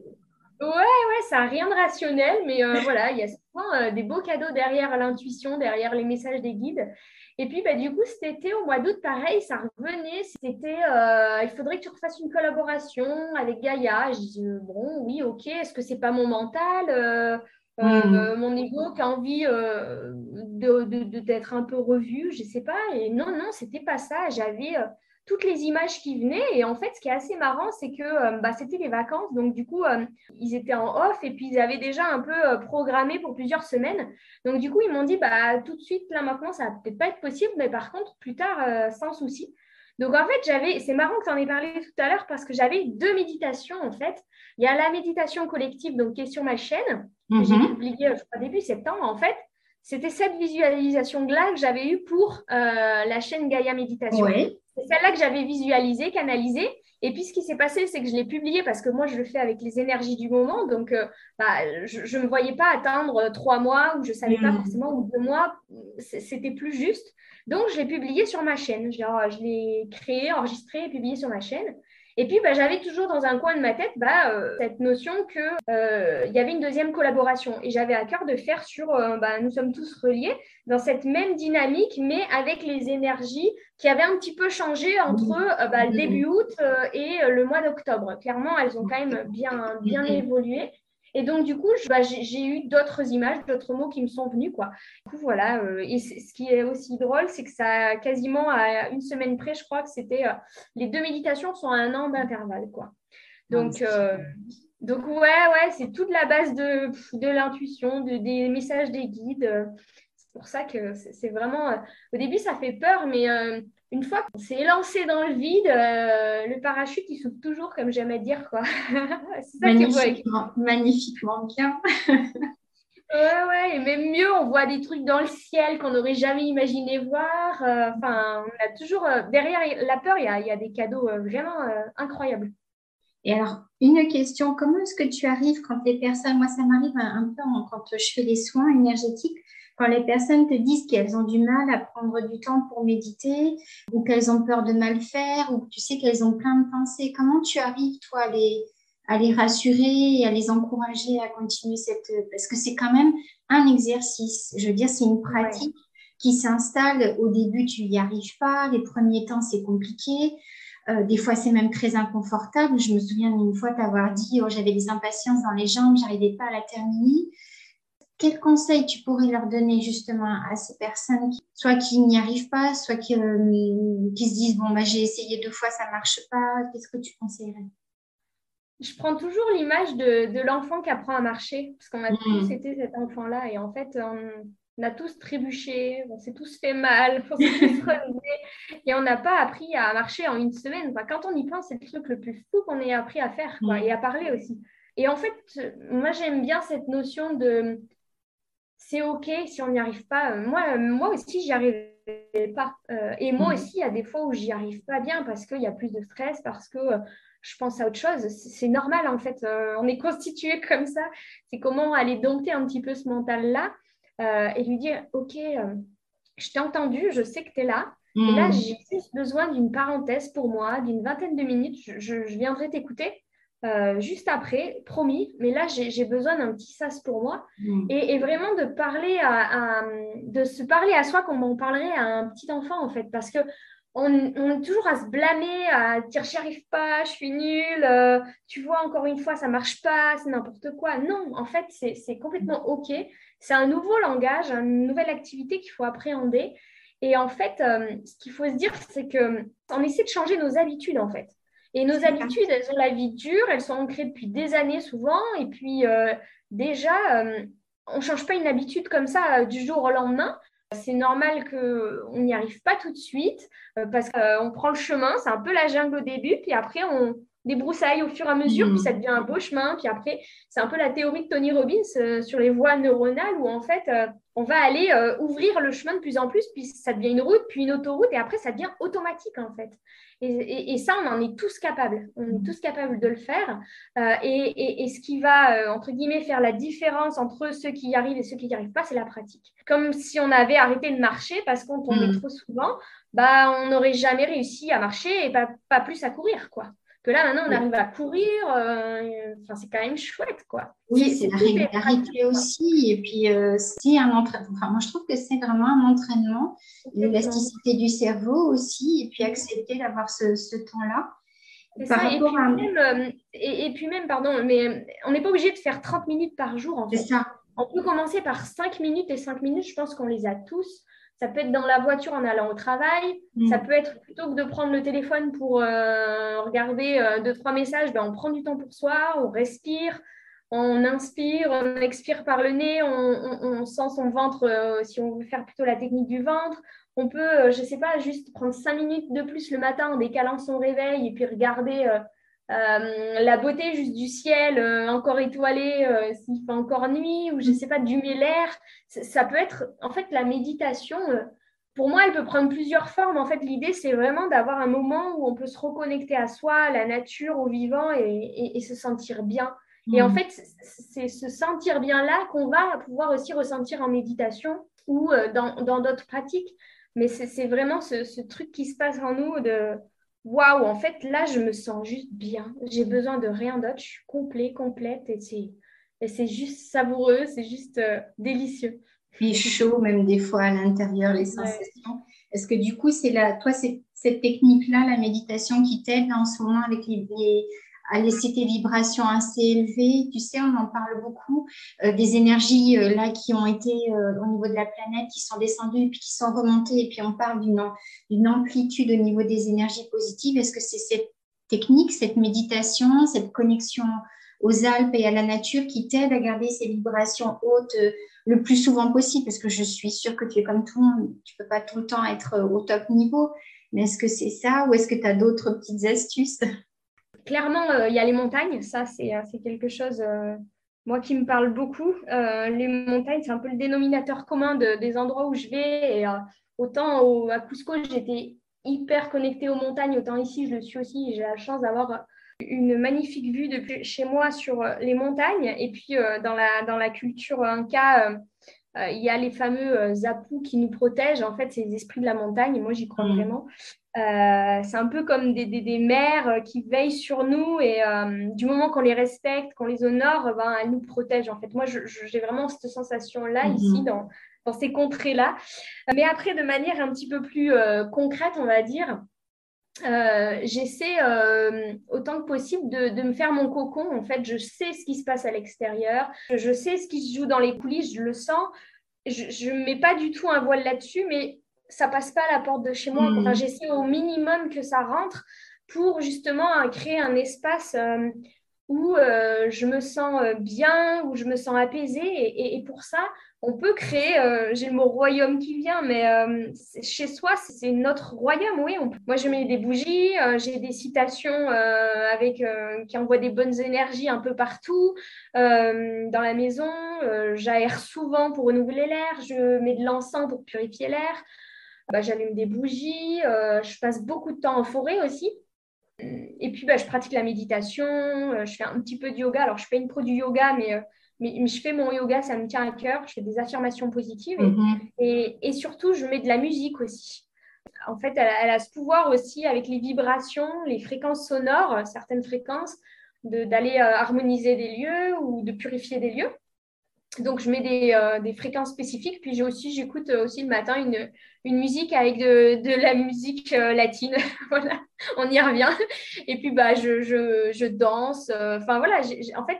Ouais, ouais, ça n'a rien de rationnel, mais voilà, il y a souvent des beaux cadeaux derrière l'intuition, derrière les messages des guides. Et puis, bah, du coup, cet été, au mois d'août, pareil, ça revenait. C'était, euh, il faudrait que tu refasses une collaboration avec Gaïa. Je dis, euh, bon, oui, ok. Est-ce que c'est pas mon mental, euh, hmm. mon ego qui a envie de, d'être un peu revu Je sais pas. Et non, non, c'était pas ça. J'avais toutes les images qui venaient. Et en fait, ce qui est assez marrant, c'est que euh, bah, c'était les vacances. Donc, du coup, euh, ils étaient en off et puis ils avaient déjà un peu euh, programmé pour plusieurs semaines. Donc, du coup, ils m'ont dit, bah, tout de suite, là, maintenant, ça va peut-être pas être possible, mais par contre, plus tard, sans souci. Donc, en fait, j'avais, c'est marrant que tu en aies parlé tout à l'heure parce que j'avais deux méditations, en fait. Il y a la méditation collective, donc qui est sur ma chaîne, que j'ai mhm. publiée, je début septembre, en fait. C'était cette visualisation-là que j'avais eue pour la chaîne Gaïa Méditation. C'est celle-là que j'avais visualisée, canalisée. Et puis, ce qui s'est passé, c'est que je l'ai publiée parce que moi, je le fais avec les énergies du moment. Donc, euh, bah, je ne me voyais pas atteindre euh, trois mois ou je ne savais pas mm. forcément, ou deux mois. C'était plus juste. Donc, je l'ai publiée sur ma chaîne. Genre, je l'ai créée, enregistrée et publiée sur ma chaîne. Et puis, bah, j'avais toujours dans un coin de ma tête bah, euh, cette notion qu'il euh, y avait une deuxième collaboration. Et j'avais à cœur de faire sur euh, bah, Nous sommes tous reliés dans cette même dynamique, mais avec les énergies qui avaient un petit peu changé entre bah, le début août et le mois d'octobre. Clairement, elles ont quand même bien, bien évolué. Et donc, du coup, bah, j'ai eu d'autres images, d'autres mots qui me sont venus. Quoi. Du coup, voilà. Euh, et ce qui est aussi drôle, c'est que ça, quasiment à une semaine près, je crois que c'était. Euh, les deux méditations sont à un an d'intervalle. quoi. Donc, euh, donc, ouais, ouais, c'est toute la base de, de l'intuition, de, des messages des guides. C'est pour ça que c'est vraiment. au début, ça fait peur, mais une fois qu'on s'est lancé dans le vide, euh, le parachute, il s'ouvre toujours, comme j'aime à dire. Quoi. c'est ça magnifiquement, magnifiquement bien. ouais, ouais, et même mieux, on voit des trucs dans le ciel qu'on n'aurait jamais imaginé voir. Euh, enfin, on a toujours, euh, derrière la peur, il y a, y a, des cadeaux vraiment incroyables. Et alors, une question, comment est-ce que tu arrives quand les personnes, moi ça m'arrive un, peu quand je fais les soins énergétiques, quand les personnes te disent qu'elles ont du mal à prendre du temps pour méditer ou qu'elles ont peur de mal faire ou que tu sais qu'elles ont plein de pensées, comment tu arrives, toi, à les, à les rassurer et à les encourager à continuer cette... Parce que c'est quand même un exercice. Je veux dire, c'est une pratique qui s'installe. Au début, tu n'y arrives pas. Les premiers temps, c'est compliqué. Euh, des fois, c'est même très inconfortable. Je me souviens d'une fois t'avoir dit, oh, j'avais des impatiences dans les jambes, j'arrivais pas à la terminer. Quel conseil tu pourrais leur donner justement à ces personnes, qui, soit qui n'y arrivent pas, soit qui, euh, qui se disent bon bah j'ai essayé deux fois, ça marche pas. Qu'est-ce que tu conseillerais? Je prends toujours l'image de, de l'enfant qui apprend à marcher, parce qu'on a tous mmh. été cet enfant-là, et en fait on, a tous trébuché, on s'est tous fait mal, on s'est tous relevé, et on n'a pas appris à marcher en une semaine. quand on y pense, c'est le truc le plus fou qu'on ait appris à faire, quoi, mmh. et à parler aussi. Et en fait, moi j'aime bien cette notion de c'est OK si on n'y arrive pas. Euh, moi, euh, moi aussi, j'y arrivais pas. Euh, et moi mm. aussi, il y a des fois où j'y arrive pas bien parce qu'il y a plus de stress, parce que je pense à autre chose. C'est normal, en fait. on est constitué comme ça. C'est comment aller dompter un petit peu ce mental-là et lui dire OK, je t'ai entendu, je sais que tu es là. Et là, mm. j'ai juste besoin d'une parenthèse pour moi, d'une vingtaine de minutes. je viendrai t'écouter euh, juste après, promis, mais là j'ai besoin d'un petit sas pour moi mm. et, vraiment de parler à, de se parler à soi comme on parlerait à un petit enfant en fait parce que on, est toujours à se blâmer, à dire j'y arrive pas, je suis nulle, euh, tu vois encore une fois ça marche pas, c'est n'importe quoi. Non, en fait c'est complètement ok. C'est un nouveau langage, une nouvelle activité qu'il faut appréhender. Et en fait, euh, ce qu'il faut se dire, c'est que on essaie de changer nos habitudes en fait. Et nos habitudes, elles ont la vie dure, elles sont ancrées depuis des années souvent. Et puis euh, déjà, euh, on ne change pas une habitude comme ça euh, du jour au lendemain. C'est normal qu'on n'y arrive pas tout de suite parce qu'on prend le chemin, c'est un peu la jungle au début, puis après on débroussaille au fur et à mesure, puis ça devient un beau chemin, puis après c'est un peu la théorie de Tony Robbins sur les voies neuronales où en fait on va aller ouvrir le chemin de plus en plus, puis ça devient une route, puis une autoroute, et après ça devient automatique en fait. Et, ça, on en est tous capables. On est tous capables de le faire. Euh, et, ce qui va, euh, entre guillemets, faire la différence entre ceux qui y arrivent et ceux qui n'y arrivent pas, c'est la pratique. Comme si on avait arrêté de marcher parce qu'on tombait mm. trop souvent, bah, on n'aurait jamais réussi à marcher et pas, pas plus à courir. quoi. Que là, maintenant, on arrive à courir. Euh, enfin, c'est quand même chouette, quoi. Oui, c'est la régularité aussi. Et puis, euh, c'est un entraînement. Enfin, moi, je trouve que c'est vraiment un entraînement. L'élasticité du cerveau aussi. Et puis, accepter d'avoir ce, ce temps-là. Ça. Et, puis même, euh, et, puis même, pardon, mais on n'est pas obligé de faire 30 minutes par jour. En fait. Ça. On peut commencer par 5 minutes et 5 minutes, je pense qu'on les a tous. Ça peut être dans la voiture en allant au travail. Ça mm. peut être plutôt que de prendre le téléphone pour euh, regarder euh, deux, trois messages, ben, on prend du temps pour soi, on respire, on inspire, on expire par le nez, on, sent son ventre, euh, si on veut faire plutôt la technique du ventre. On peut, je ne sais pas, juste prendre cinq minutes de plus le matin en décalant son réveil et puis regarder euh, la beauté juste du ciel euh, encore étoilé euh, s'il fait encore nuit ou je sais pas d'humer l'air ça peut être en fait la méditation pour moi elle peut prendre plusieurs formes. En fait l'idée c'est vraiment d'avoir un moment où on peut se reconnecter à soi à la nature au vivant et, se sentir bien. Et en mmh. fait c'est se sentir bien là qu'on va pouvoir aussi ressentir en méditation ou dans d'autres pratiques. Mais c'est vraiment ce, ce, truc qui se passe en nous de waouh, en fait, là, je me sens juste bien. J'ai besoin de rien d'autre. Je suis complet, complète et c'est, et c'est juste savoureux, c'est juste euh, délicieux. Puis chaud, même des fois à l'intérieur, les sensations. Est-ce que du coup, c'est la, toi, c'est cette technique-là, la méditation, qui t'aide en ce moment avec les, à laisser tes vibrations assez élevées. Tu sais, on en parle beaucoup euh, des énergies euh, là qui ont été euh, au niveau de la planète, qui sont descendues puis qui sont remontées. Et puis on parle d'une amplitude au niveau des énergies positives. Est-ce que c'est cette technique, cette méditation, cette connexion aux Alpes et à la nature qui t'aide à garder ces vibrations hautes le plus souvent possible? Parce que je suis sûre que tu es comme tout le monde, tu peux pas tout le temps être au top niveau. Mais est-ce que c'est ça ou est-ce que tu as d'autres petites astuces? Clairement, euh, il y a les montagnes. Ça, c'est euh, quelque chose, euh, moi, qui me parle beaucoup. les montagnes, c'est un peu le dénominateur commun des endroits où je vais. Et autant à Cusco, j'étais hyper connectée aux montagnes, autant ici, je le suis aussi. J'ai la chance d'avoir une magnifique vue depuis chez moi sur les montagnes. Et puis, dans, la, dans la culture Inca, il y a les fameux zapous qui nous protègent. En fait, c'est les esprits de la montagne. Moi, j'y crois mmh. vraiment. Euh, c'est un peu comme des, des, mères euh, qui veillent sur nous et euh, du moment qu'on les respecte, qu'on les honore, ben, elles nous protègent. En fait, moi, j'ai vraiment cette sensation-là mhm. ici dans, dans ces contrées-là. Mais après, de manière un petit peu plus concrète, on va dire, j'essaie autant que possible de, de, me faire mon cocon. En fait, je sais ce qui se passe à l'extérieur, je sais ce qui se joue dans les coulisses, je le sens. Je ne mets pas du tout un voile là-dessus, mais ça passe pas à la porte de chez moi. Enfin, hmm. j'essaie au minimum que ça rentre pour justement euh, créer un espace euh, où euh, je me sens bien, où je me sens apaisée. Et, pour ça, on peut créer, j'ai le mot royaume qui vient, mais chez soi, c'est notre royaume, oui. moi, je mets des bougies, j'ai des citations avec, qui envoient des bonnes énergies un peu partout dans la maison. J'aère souvent pour renouveler l'air, je mets de l'encens pour purifier l'air. Bah, j'allume des bougies, euh, je passe beaucoup de temps en forêt aussi. Et puis, bah, je pratique la méditation, euh, je fais un petit peu de yoga. Alors, je fais une pro du yoga, mais, euh, mais, je fais mon yoga, ça me tient à cœur. Je fais des affirmations positives mhm. et, et, surtout, je mets de la musique aussi. En fait, elle, a ce pouvoir aussi avec les vibrations, les fréquences sonores, certaines fréquences, d'aller harmoniser des lieux ou de purifier des lieux. Donc, je mets des, euh, des fréquences spécifiques. Puis, j'ai aussi, j'écoute euh, aussi le matin une, une musique avec de, de la musique euh, latine. voilà, on y revient. Et puis, bah, je, je, je danse. Enfin, voilà, en fait,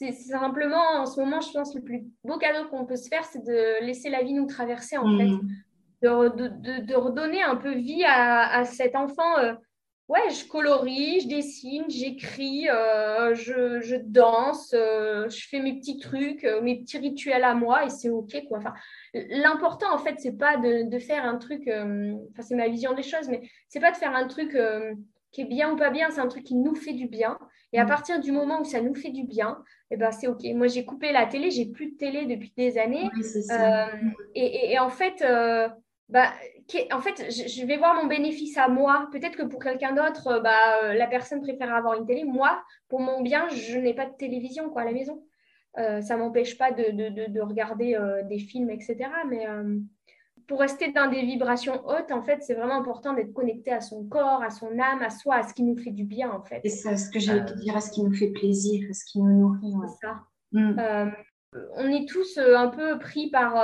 c'est simplement, en ce moment, je pense, le plus beau cadeau qu'on peut se faire, c'est de laisser la vie nous traverser, en fait. Mmh. De, de, de, redonner un peu vie à, à cet enfant ouais, je colorie, je dessine, j'écris, euh, je, danse, euh, je fais mes petits trucs, euh, mes petits rituels à moi et c'est OK. Quoi. Enfin, l'important, en fait, c'est pas de, faire un truc, enfin, c'est ma vision des choses, mais c'est pas de faire un truc qui est bien ou pas bien, c'est un truc qui nous fait du bien. Et à mm. partir du moment où ça nous fait du bien, eh ben, c'est OK. Moi, j'ai coupé la télé, j'ai plus de télé depuis des années. et, et, en fait, bah, en fait, je vais voir mon bénéfice à moi. Peut-être que pour quelqu'un d'autre, euh, bah, euh, la personne préfère avoir une télé. Moi, pour mon bien, je n'ai pas de télévision quoi, à la maison. Euh, ça ne m'empêche pas de, de, de, regarder des films, etc. Mais pour rester dans des vibrations hautes, en fait, c'est vraiment important d'être connecté à son corps, à son âme, à soi, à ce qui nous fait du bien, en fait. C'est ça, ce que j'allais te dire, à ce qui nous fait plaisir, à ce qui nous nourrit. C'est ça. Mm. on est tous un peu pris par,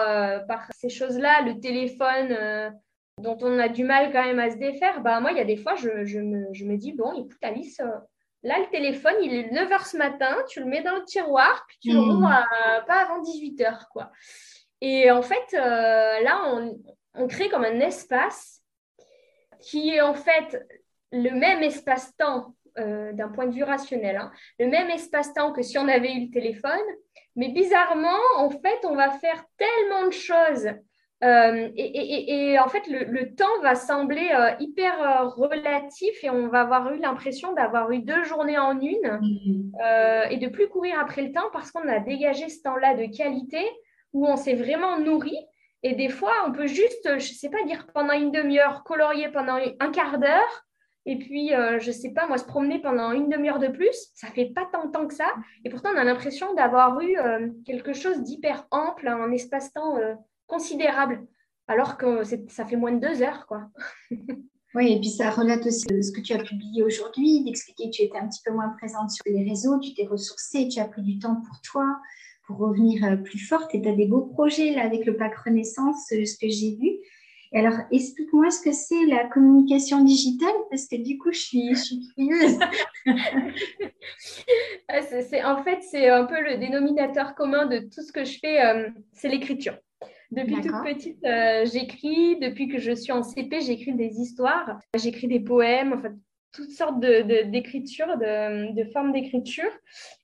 par ces choses-là, le téléphone dont on a du mal quand même à se défaire, bah, moi, il y a des fois, je, me, dis, bon, écoute, Alice, euh, là, le téléphone, il est 9h ce matin, tu le mets dans le tiroir, puis tu le mmh. rouvres pas avant 18h, quoi. Et en fait, euh, là, on, crée comme un espace qui est en fait le même espace-temps euh, d'un point de vue rationnel, hein, le même espace-temps que si on avait eu le téléphone, mais bizarrement, en fait, on va faire tellement de choses. Euh, et, en fait, le, temps va sembler hyper relatif et on va avoir eu l'impression d'avoir eu deux journées en une mm-hmm. et de plus courir après le temps parce qu'on a dégagé ce temps-là de qualité où on s'est vraiment nourri. Et des fois, on peut juste, je ne sais pas, dire pendant une demi-heure, colorier pendant un quart d'heure. Et puis, je ne sais pas, moi, se promener pendant une demi-heure de plus, ça fait pas tant de temps que ça. Et pourtant, on a l'impression d'avoir eu quelque chose d'hyper ample, un espace-temps considérable, alors que ça fait moins de deux heures, quoi. oui, et puis ça relate aussi ce que tu as publié aujourd'hui, d'expliquer que tu étais un petit peu moins présente sur les réseaux, tu t'es ressourcée, tu as pris du temps pour toi, pour revenir euh, plus forte, et tu as des beaux projets là avec le pack Renaissance, euh, ce que j'ai vu. Et alors, explique-moi ce que c'est la communication digitale, parce que du coup, je suis, je suis curieuse. Ah, c'est, en fait, c'est un peu le dénominateur commun de tout ce que je fais, euh, c'est l'écriture. Depuis toute petite, euh, j'écris. Depuis que je suis en CP, j'écris des histoires. J'écris des poèmes, enfin, toutes sortes d'écritures, de, de, formes d'écriture.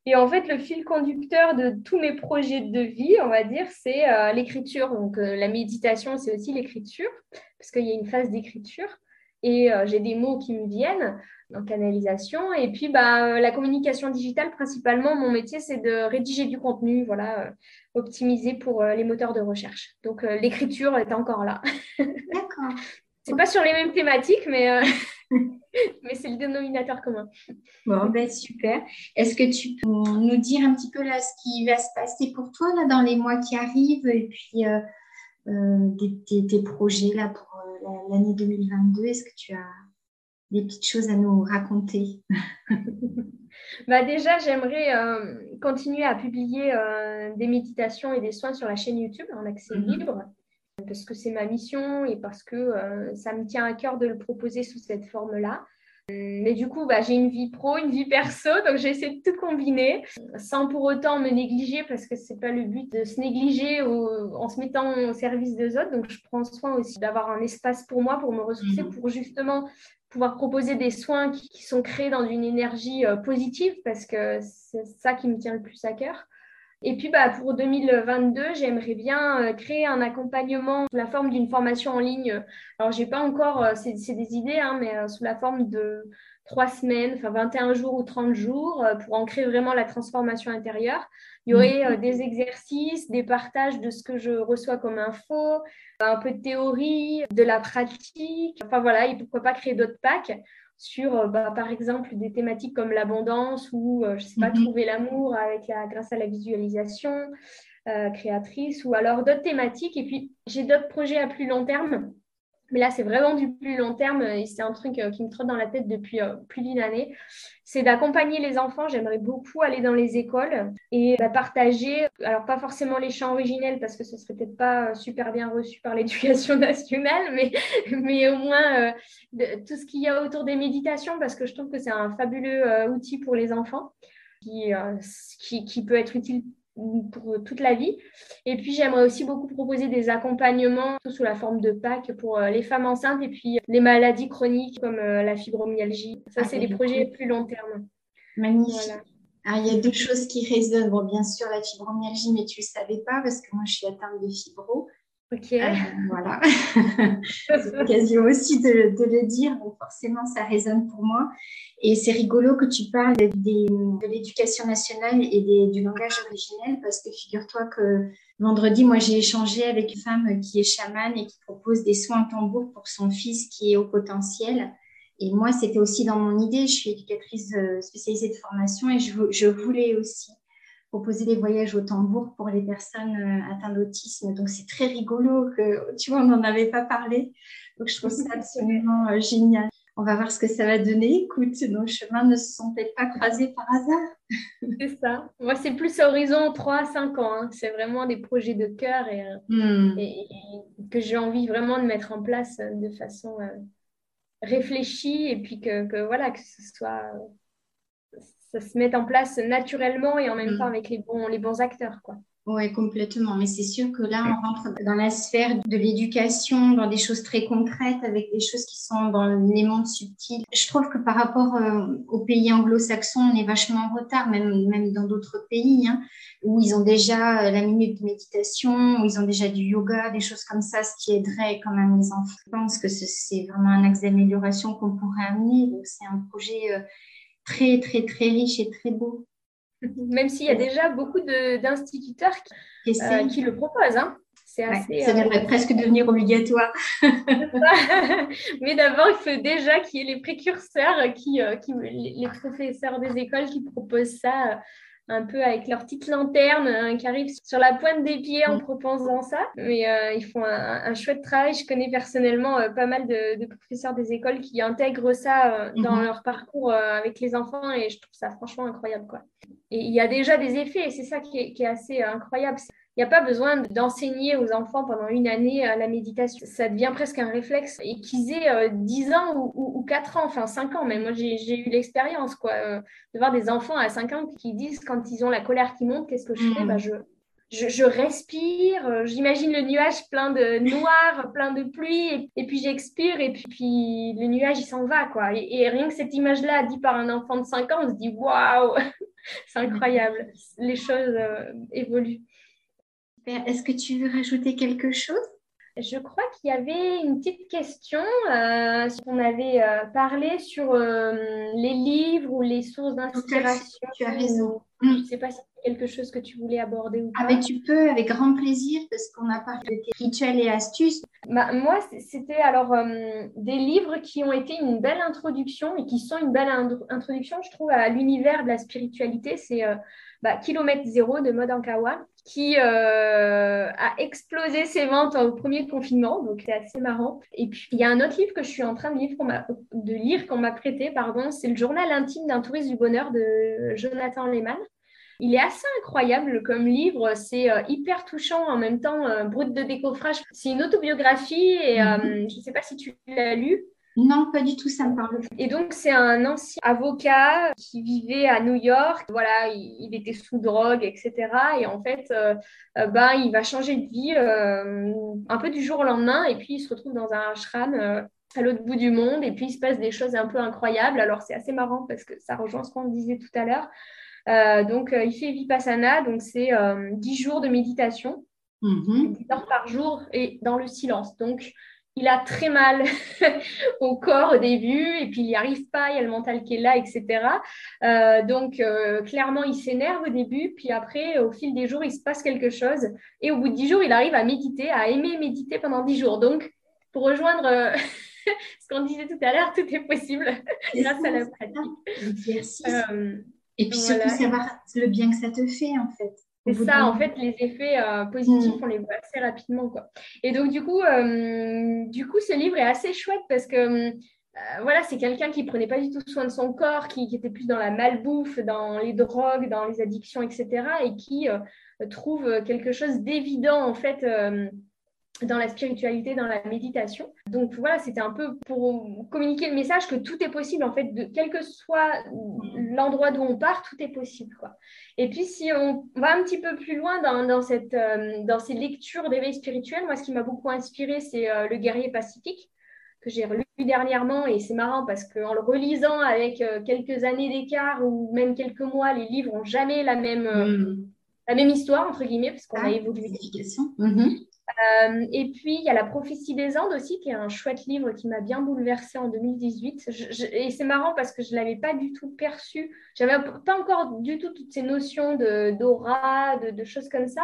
Et en fait, le fil conducteur de tous mes projets de vie, on va dire, c'est euh, l'écriture. Donc, euh, la méditation, c'est aussi l'écriture, parce qu'il y a une phase d'écriture. Et j'ai des mots qui me viennent en canalisation. Et puis, bah, la communication digitale, principalement, mon métier, c'est de rédiger du contenu. Voilà, optimisé pour euh, les moteurs de recherche. Donc euh, l'écriture est encore là. D'accord. c'est pas sur les mêmes thématiques, mais, euh, mais c'est le dénominateur commun. Bon, ben super. Est-ce que tu peux nous dire un petit peu là ce qui va se passer pour toi là, dans les mois qui arrivent et puis tes, projets là pour l'année 2022 Est-ce que tu as des petites choses à nous raconter? Bah Déjà, j'aimerais euh, continuer à publier euh, des méditations et des soins sur la chaîne YouTube en accès mhm. libre, parce que c'est ma mission et parce que euh, ça me tient à cœur de le proposer sous cette forme-là. Mais du coup, bah, j'ai une vie pro, une vie perso, donc j'ai essayé de tout combiner sans pour autant me négliger parce que ce n'est pas le but de se négliger en se mettant au service des autres. Donc je prends soin aussi d'avoir un espace pour moi, pour me ressourcer, mhm. pour justement pouvoir proposer des soins qui, sont créés dans une énergie euh, positive parce que c'est ça qui me tient le plus à cœur. Et puis bah, pour 2022, j'aimerais bien euh, créer un accompagnement sous la forme d'une formation en ligne. Alors, j'ai pas encore, euh, c'est des idées, hein, mais sous la forme de trois semaines, enfin 21 jours ou 30 jours, pour ancrer vraiment la transformation intérieure. Il y aurait des exercices, des partages de ce que je reçois comme info, un peu de théorie, de la pratique. Enfin voilà, et pourquoi pas créer d'autres packs sur, euh, bah, par exemple, des thématiques comme l'abondance ou, euh, je sais pas, mhm. trouver l'amour avec la, grâce à la visualisation euh, créatrice ou alors d'autres thématiques. Et puis, j'ai d'autres projets à plus long terme mais là, c'est vraiment du plus long terme et c'est un truc euh, qui me trotte dans la tête depuis euh, plus d'une année. C'est d'accompagner les enfants. J'aimerais beaucoup aller dans les écoles et bah, partager, alors pas forcément les chants originels parce que ce serait peut-être pas euh, super bien reçu par l'éducation nationale, mais, mais au moins tout ce qu'il y a autour des méditations parce que je trouve que c'est un fabuleux outil pour les enfants qui, qui, qui peut être utile pour toute la vie. Et puis, j'aimerais aussi beaucoup proposer des accompagnements sous la forme de PAC pour euh, les femmes enceintes et puis les maladies chroniques comme euh, la fibromyalgie. Ça, ah, c'est des projets plus long terme. Magnifique. Ah, il y a deux choses qui résonnent. Bon, bien sûr, la fibromyalgie, mais tu ne le savais pas parce que moi, je suis atteinte de fibro. Ok. Euh, voilà. c'est l'occasion aussi de, le dire, donc forcément ça résonne pour moi. Et c'est rigolo que tu parles de, de l'éducation nationale et du langage originel parce que figure-toi que vendredi, moi j'ai échangé avec une femme qui est chamane et qui propose des soins tambour pour son fils qui est au potentiel. Et moi, c'était aussi dans mon idée. Je suis éducatrice euh, spécialisée de formation et je, je voulais aussi proposer des voyages au tambour pour les personnes atteintes d'autisme. Donc, c'est très rigolo que, tu vois, on n'en avait pas parlé. Donc, je trouve ça absolument génial. On va voir ce que ça va donner. Écoute, nos chemins ne se sont peut-être pas croisés par hasard. C'est ça. Moi, c'est plus à horizon 3 à 5 ans. Hein. C'est vraiment des projets de cœur et, hmm. que j'ai envie vraiment de mettre en place de façon réfléchi et puis que, que, voilà, que ce soit, ça se mette en place naturellement et en même mm. temps avec les bons, les bons acteurs, quoi. Oui, complètement. Mais c'est sûr que là, on rentre dans la sphère de l'éducation, dans des choses très concrètes, avec des choses qui sont dans les mondes subtils. Je trouve que par rapport euh, aux pays anglo-saxons, on est vachement en retard, même, même dans d'autres pays, hein, où ils ont déjà euh, la minute de méditation, où ils ont déjà du yoga, des choses comme ça, ce qui aiderait quand même les enfants. Je pense que c'est vraiment un axe d'amélioration qu'on pourrait amener. Donc, c'est un projet euh, très, très, très riche et très beau. Même s'il y a déjà beaucoup d'instituteurs qui, euh, qui, le proposent. Hein. ça euh, devrait presque devenir obligatoire. Mais d'abord, il faut déjà qu'il y ait les précurseurs, qui, euh, qui, les professeurs des écoles qui proposent ça un peu avec leur petite lanterne hein, qui arrive sur la pointe des pieds en mm. proposant ça. Mais euh, ils font un, chouette travail. Je connais personnellement euh, pas mal de, professeurs des écoles qui intègrent ça euh, dans mm-hmm. leur parcours avec les enfants et je trouve ça franchement incroyable. Quoi. Et il y a déjà des effets et c'est ça qui est, qui est assez incroyable. Il n'y a pas besoin d'enseigner aux enfants pendant une année la méditation. Ça devient presque un réflexe. Et qu'ils aient 10 ans ou, ou, 4 ans, enfin 5 ans, mais moi j'ai eu l'expérience quoi, de voir des enfants à 5 ans qui disent quand ils ont la colère qui monte, qu'est-ce que je fais? Bah, je, je, respire, j'imagine le nuage plein de noir, plein de pluie, et, puis j'expire, et puis, le nuage il s'en va. quoi. Et, rien que cette image-là, dit par un enfant de 5 ans, on se dit waouh, c'est incroyable, les choses évoluent. Est-ce que tu veux rajouter quelque chose? Je crois qu'il y avait une petite question. Euh, on avait euh, parlé sur euh, les livres ou les sources d'inspiration. Tu as raison. Je ne sais pas si c'est quelque chose que tu voulais aborder ou ah, pas. Ah, mais tu peux, avec grand plaisir, parce qu'on a parlé de tes rituels et astuces. Bah, moi, c'était alors des livres qui ont été une belle introduction et qui sont une belle introduction, je trouve, à l'univers de la spiritualité. C'est bah, Kilomètre Zéro de Maud Ankawa qui euh, a explosé ses ventes au premier confinement, donc c'est assez marrant. Et puis il y a un autre livre que je suis en train de lire qu'on m'a, de lire qu'on m'a prêté, pardon, c'est le journal intime d'un touriste du bonheur de Jonathan Lehman. Il est assez incroyable comme livre, c'est euh, hyper touchant, en même temps euh, brut de décoffrage. C'est une autobiographie et mm-hmm. je ne sais pas si tu l'as lu. Non, pas du tout, ça me parle. Et donc, c'est un ancien avocat qui vivait à New York. Voilà, il, était sous drogue, etc. Et en fait, euh, euh, ben, il va changer de vie euh, un peu du jour au lendemain. Et puis, il se retrouve dans un ashram à l'autre bout du monde. Et puis, il se passe des choses un peu incroyables. Alors, c'est assez marrant parce que ça rejoint ce qu'on disait tout à l'heure. Donc, il fait Vipassana. Donc, c'est 10 jours de méditation. 10 mm-hmm. heures par jour et dans le silence. Donc, il a très mal au corps au début et puis il n'y arrive pas, il y a le mental qui est là, etc. Euh, donc euh, clairement, il s'énerve au début, puis après, au fil des jours, il se passe quelque chose et au bout de dix jours, il arrive à méditer, à aimer méditer pendant dix jours. Donc, pour rejoindre euh, ce qu'on disait tout à l'heure, tout est possible grâce à la pratique. Et puis surtout savoir le bien que ça te fait en fait. C'est ça, en fait, les effets euh, positifs, mm. on les voit assez rapidement. Quoi. Et donc, du coup, euh, du coup, ce livre est assez chouette parce que euh, voilà, c'est quelqu'un qui prenait pas du tout soin de son corps, qui, qui, était plus dans la malbouffe, dans les drogues, dans les addictions, etc. et qui trouve quelque chose d'évident, en fait dans la spiritualité, dans la méditation. Donc voilà, c'était un peu pour communiquer le message que tout est possible, en fait, de, quel que soit l'endroit d'où on part, tout est possible. Quoi. Et puis si on va un petit peu plus loin dans, dans cette, euh, dans ces lectures d'éveil spirituel, moi ce qui m'a beaucoup inspiré, c'est euh, Le guerrier pacifique que j'ai relu dernièrement et c'est marrant parce qu'en le relisant avec euh, quelques années d'écart ou même quelques mois, les livres n'ont jamais la même, mm. la même histoire, entre guillemets, parce qu'on a ah, évolué. Euh, et puis, il y a La prophétie des Andes aussi, qui est un chouette livre qui m'a bien bouleversée en 2018. et c'est marrant parce que je ne l'avais pas du tout perçu. Je n'avais pas encore du tout toutes ces notions d'aura, de, de, choses comme ça.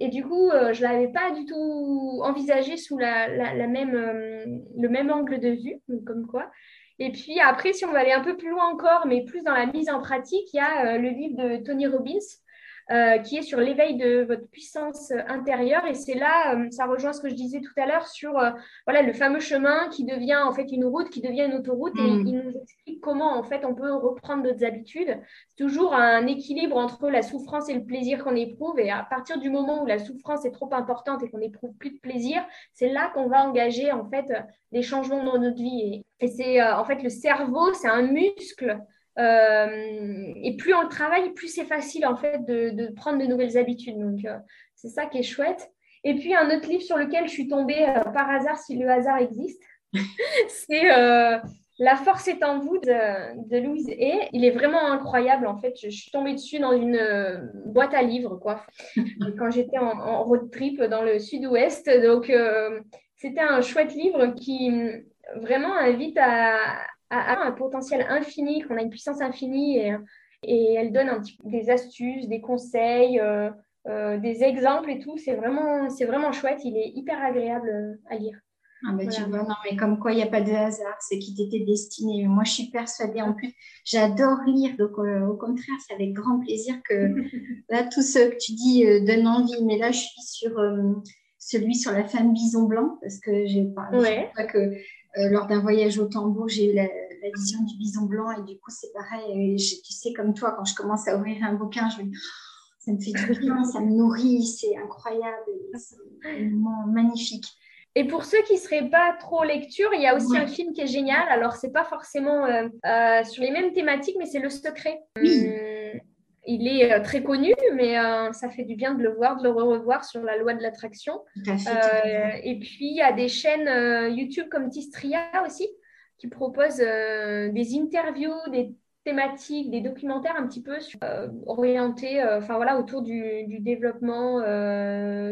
Et du coup, euh, je ne l'avais pas du tout envisagé sous la, même, euh, le même angle de vue, comme quoi. Et puis après, si on va aller un peu plus loin encore, mais plus dans la mise en pratique, il y a le livre de Tony Robbins, euh, qui est sur l'éveil de votre puissance intérieure. Et c'est là, euh, ça rejoint ce que je disais tout à l'heure sur euh, voilà, le fameux chemin qui devient en fait une route, qui devient une autoroute. Et mm. il nous explique comment en fait on peut reprendre d'autres habitudes. C'est toujours un équilibre entre la souffrance et le plaisir qu'on éprouve. Et à partir du moment où la souffrance est trop importante et qu'on n'éprouve plus de plaisir, c'est là qu'on va engager en fait des changements dans notre vie. Et, et c'est en fait le cerveau, c'est un muscle euh, et plus on le travaille, plus c'est facile en fait de, prendre de nouvelles habitudes. Donc euh, c'est ça qui est chouette. Et puis un autre livre sur lequel je suis tombée euh, par hasard, si le hasard existe, c'est La force est en vous de, Louise et Il est vraiment incroyable en fait. Je, suis tombée dessus dans une boîte à livres quoi. quand j'étais en, road trip dans le sud-ouest. Donc c'était un chouette livre qui vraiment invite à, a, un potentiel infini, qu'on a une puissance infinie et, et elle donne un petit, des astuces, des conseils, euh, euh, des exemples et tout. C'est vraiment, c'est vraiment chouette. Il est hyper agréable euh, à lire. Ah bah tu vois, non, mais comme quoi il n'y a pas de hasard, c'est qui t'était destiné. Moi, je suis persuadée. En plus, j'adore lire, donc au contraire, c'est avec grand plaisir que là, tout ce que tu dis donne envie. Mais là, je suis sur celui sur la femme bison blanc, parce que j'ai pas, pas que lors d'un voyage au tambour, j'ai eu la, la vision du bison blanc. Et du coup, c'est pareil. tu sais, comme toi, quand je commence à ouvrir un bouquin, je me dis, oh, ça me fait du bien, ça me nourrit, c'est incroyable, c'est vraiment magnifique. Et pour ceux qui ne seraient pas trop lecture, il y a aussi un film qui est génial. Alors, c'est pas forcément euh, euh, sur les mêmes thématiques, mais c'est Le Secret. Hum, il est euh, très connu, mais ça fait du bien de le voir, de le revoir sur la loi de l'attraction. et puis, il y a des chaînes YouTube comme Tistria aussi, qui propose euh, des interviews, des thématiques, des documentaires un petit peu euh, orientés euh, enfin, voilà, autour du, du développement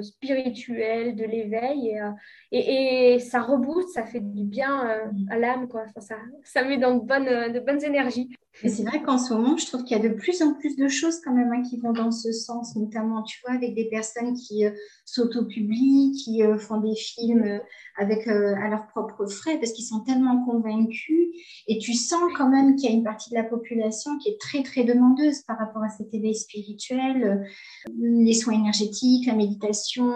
spirituel, de l'éveil. Et, et, ça rebooste, ça fait du bien à l'âme. Quoi. ça, ça met dans de bonnes, de bonnes énergies. Et c'est vrai qu'en ce moment, je trouve qu'il y a de plus en plus de choses quand même hein, qui vont dans ce sens, notamment, tu vois, avec des personnes qui euh, s'autopublient, qui euh, font des films euh, avec à leurs propres frais, parce qu'ils sont tellement convaincus. Et tu sens quand même qu'il y a une partie de la population qui est très, très demandeuse par rapport à cet éveil spirituel, les soins énergétiques, la méditation,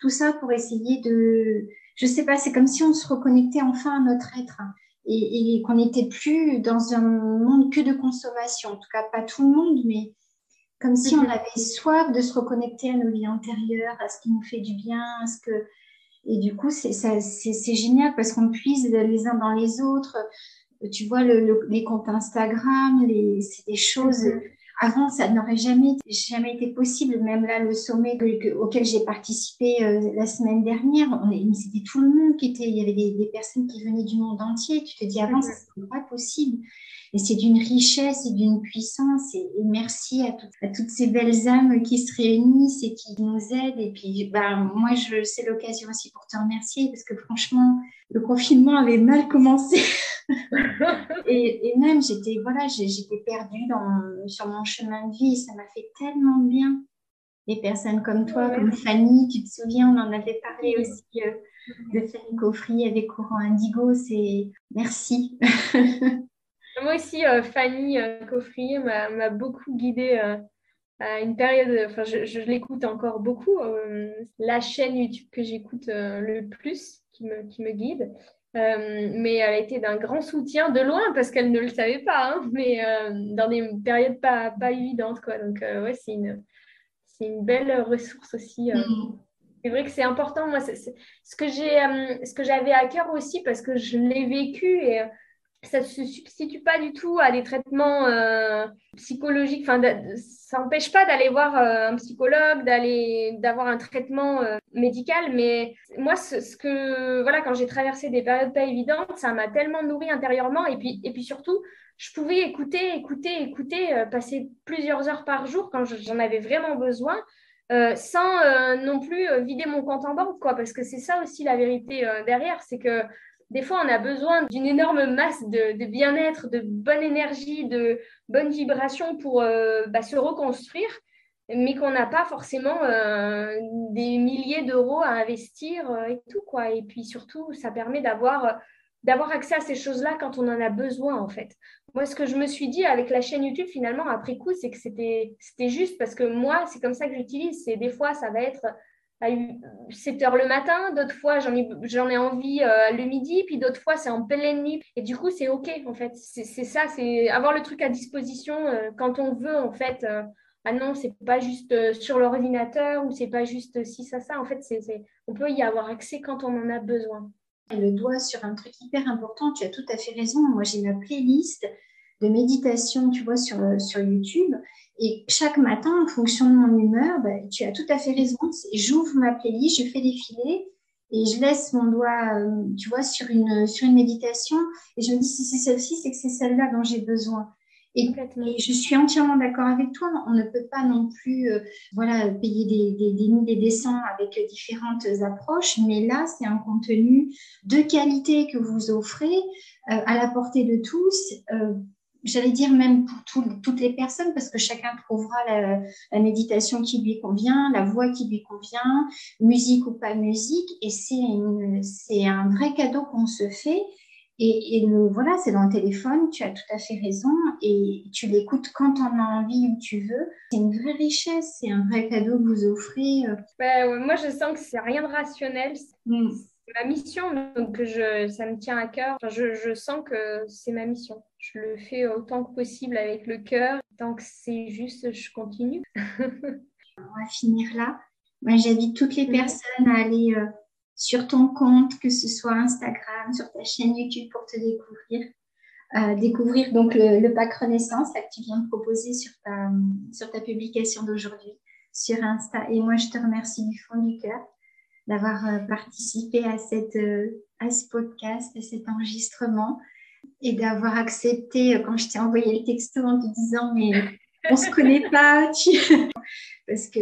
tout ça pour essayer de... Je sais pas, c'est comme si on se reconnectait enfin à notre être. Hein et, qu'on n'était plus dans un monde que de consommation. En tout cas, pas tout le monde, mais comme si on mhm. avait soif de se reconnecter à nos vies antérieures, à ce qui nous fait du bien, à ce que... Et du coup, c'est génial parce qu'on puise les uns dans les autres. Tu vois, les comptes Instagram, c'est des choses... Mhm. Avant, ça n'aurait jamais, jamais été possible. Même là, le sommet auquel j'ai participé euh, la semaine dernière, c'était tout le monde qui était. Il y avait des, personnes qui venaient du monde entier. Tu te dis avant, ça n'était pas possible. Et c'est d'une richesse et d'une puissance. Et, merci à, à, toutes ces belles âmes qui se réunissent et qui nous aident. Et puis, bah, moi, je, c'est l'occasion aussi pour te remercier parce que franchement, le confinement avait mal commencé. et, et, même, j'étais voilà, j'étais perdue dans, sur mon chemin de vie. Ça m'a fait tellement bien. Des personnes comme toi, comme Fanny, tu te souviens, on en avait parlé aussi euh, de Fanny Coffry avec Courant Indigo. C'est merci. Moi aussi, euh, Fanny euh, Coffry m'a beaucoup guidée à une période. Enfin, je, je l'écoute encore beaucoup. la chaîne YouTube que j'écoute le plus, qui me, qui me guide. Euh, mais elle a été d'un grand soutien de loin parce qu'elle ne le savait pas, hein, mais euh, dans des périodes pas, pas évidentes. Quoi. Donc, euh, ouais, c'est une, c'est une belle ressource aussi. Mm. C'est vrai que c'est important. Moi, c'est, ce que j'ai, ce que j'avais à cœur aussi parce que je l'ai vécu et ça ne se substitue pas du tout à des traitements euh, psychologiques. Enfin, ça n'empêche pas d'aller voir euh, un psychologue, d'avoir un traitement euh, médical. Mais moi, ce, que, voilà, quand j'ai traversé des périodes pas évidentes, ça m'a tellement nourri intérieurement. Et puis, et puis surtout, je pouvais écouter, écouter, écouter, passer plusieurs heures par jour quand j'en avais vraiment besoin. sans non plus vider mon compte en banque, quoi, parce que c'est ça aussi la vérité derrière, c'est que des fois, on a besoin d'une énorme masse de, bien-être, de bonne énergie, de bonne vibration pour euh, bah, se reconstruire, mais qu'on n'a pas forcément euh, des milliers d'euros à investir euh, et tout. Quoi. Et puis surtout, ça permet d'avoir d'avoir accès à ces choses-là quand on en a besoin, en fait. Moi, ce que je me suis dit avec la chaîne YouTube, finalement, après coup, c'est que c'était juste parce que moi, c'est comme ça que j'utilise. C'est des fois, ça va être à 7 heures le matin, d'autres fois j'en ai, ai envie euh, le midi, puis d'autres fois c'est en pleine nuit. Et du coup, c'est OK en fait. C'est, ça, c'est avoir le truc à disposition euh, quand on veut en fait. Euh, ah non, c'est pas juste sur l'ordinateur ou c'est pas juste si ça, ça. En fait, c'est, on peut y avoir accès quand on en a besoin. Le doigt sur un truc hyper important, tu as tout à fait raison. Moi, j'ai ma playlist de méditation, tu vois, sur, sur YouTube. Et chaque matin, en fonction de mon humeur, bah, tu as tout à fait raison. J'ouvre ma playlist, je fais défiler et je laisse mon doigt, euh, tu vois, sur une, sur une méditation. Et je me dis, si c'est celle-ci, c'est que c'est celle-là dont j'ai besoin. Et, je suis entièrement d'accord avec toi. On ne peut pas non plus euh, voilà, payer des, des, des nuits des descents avec différentes approches, mais là, c'est un contenu de qualité que vous offrez euh, à la portée de tous j'allais dire même pour toutes les personnes, parce que chacun trouvera la, méditation qui lui convient, la voix qui lui convient, musique ou pas musique, et c'est un vrai cadeau qu'on se fait. Et, le, voilà, c'est dans le téléphone, tu as tout à fait raison, et tu l'écoutes quand on a envie, où tu veux. C'est une vraie richesse, c'est un vrai cadeau que vous offrez. Euh. moi, je sens que c'est rien de rationnel. Mm ma mission, donc je, ça me tient à cœur. je, je, sens que c'est ma mission. Je le fais autant que possible avec le cœur. Tant que c'est juste, je continue. On va finir là. Moi, j'invite toutes les personnes à aller euh, sur ton compte, que ce soit Instagram, sur ta chaîne YouTube pour te découvrir. Euh, découvrir donc le, pack Renaissance que tu viens de proposer sur ta, sur ta publication d'aujourd'hui sur Insta. Et moi, je te remercie du fond du cœur d'avoir euh, participé à, cette, euh, à ce podcast, à cet enregistrement et d'avoir accepté euh, quand je t'ai envoyé le texto en te disant mais on se connaît pas parce que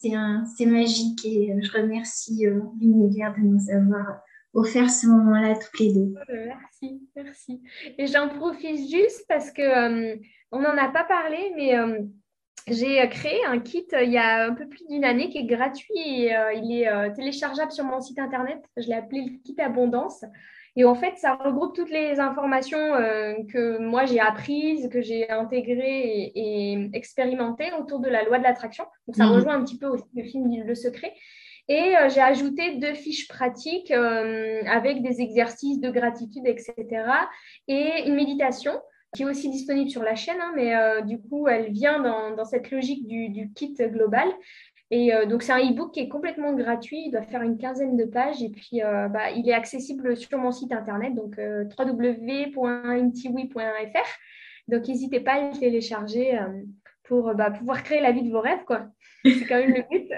c'est magique et je remercie l'univers de nous avoir offert ce moment-là toutes les deux. Merci, merci. Et j'en profite juste parce que on n'en a pas parlé, mais j'ai euh, créé un kit euh, il y a un peu plus d'une année qui est gratuit et euh, il est téléchargeable sur mon site internet. Je l'ai appelé le kit Abondance. Et en fait, ça regroupe toutes les informations que moi j'ai apprises, que j'ai intégrées et, expérimentées autour de la loi de l'attraction. Donc, ça mmh. rejoint un petit peu aussi le film Le Secret. Et j'ai ajouté deux fiches pratiques avec des exercices de gratitude, etc. Et une méditation qui est aussi disponible sur la chaîne, hein, mais euh, du coup, elle vient dans, cette logique du, kit global. Et euh, donc, c'est un e-book qui est complètement gratuit, il doit faire une quinzaine de pages, et puis euh, bah, il est accessible sur mon site internet, donc www.intiwi.fr. Donc, n'hésitez pas à le télécharger pour bah, pouvoir créer la vie de vos rêves, quoi. C'est quand même le but.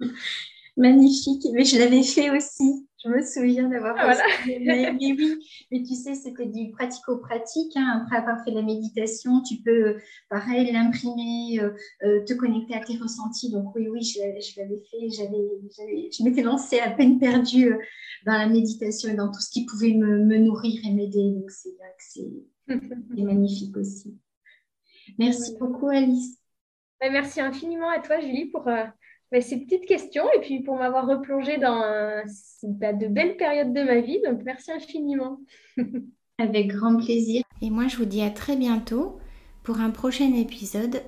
Magnifique, mais je l'avais fait aussi. Je me souviens d'avoir ah, mais, oui, mais tu sais, c'était du pratico-pratique. Hein. Après avoir fait la méditation, tu peux, pareil, l'imprimer, euh, euh, te connecter à tes ressentis. Donc oui, oui, je, l'avais fait. J'avais, je m'étais lancée à peine perdue euh, dans la méditation et dans tout ce qui pouvait me, me nourrir et m'aider. Donc c'est c'est, magnifique aussi. Merci beaucoup, Alice. Bah, merci infiniment à toi, Julie, pour ces petites questions et puis pour m'avoir replongé dans bah, de belles périodes de ma vie. Donc, merci infiniment. Avec grand plaisir. Et moi, je vous dis à très bientôt pour un prochain épisode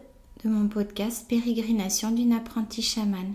de mon podcast Pérégrination d'une apprentie chamane.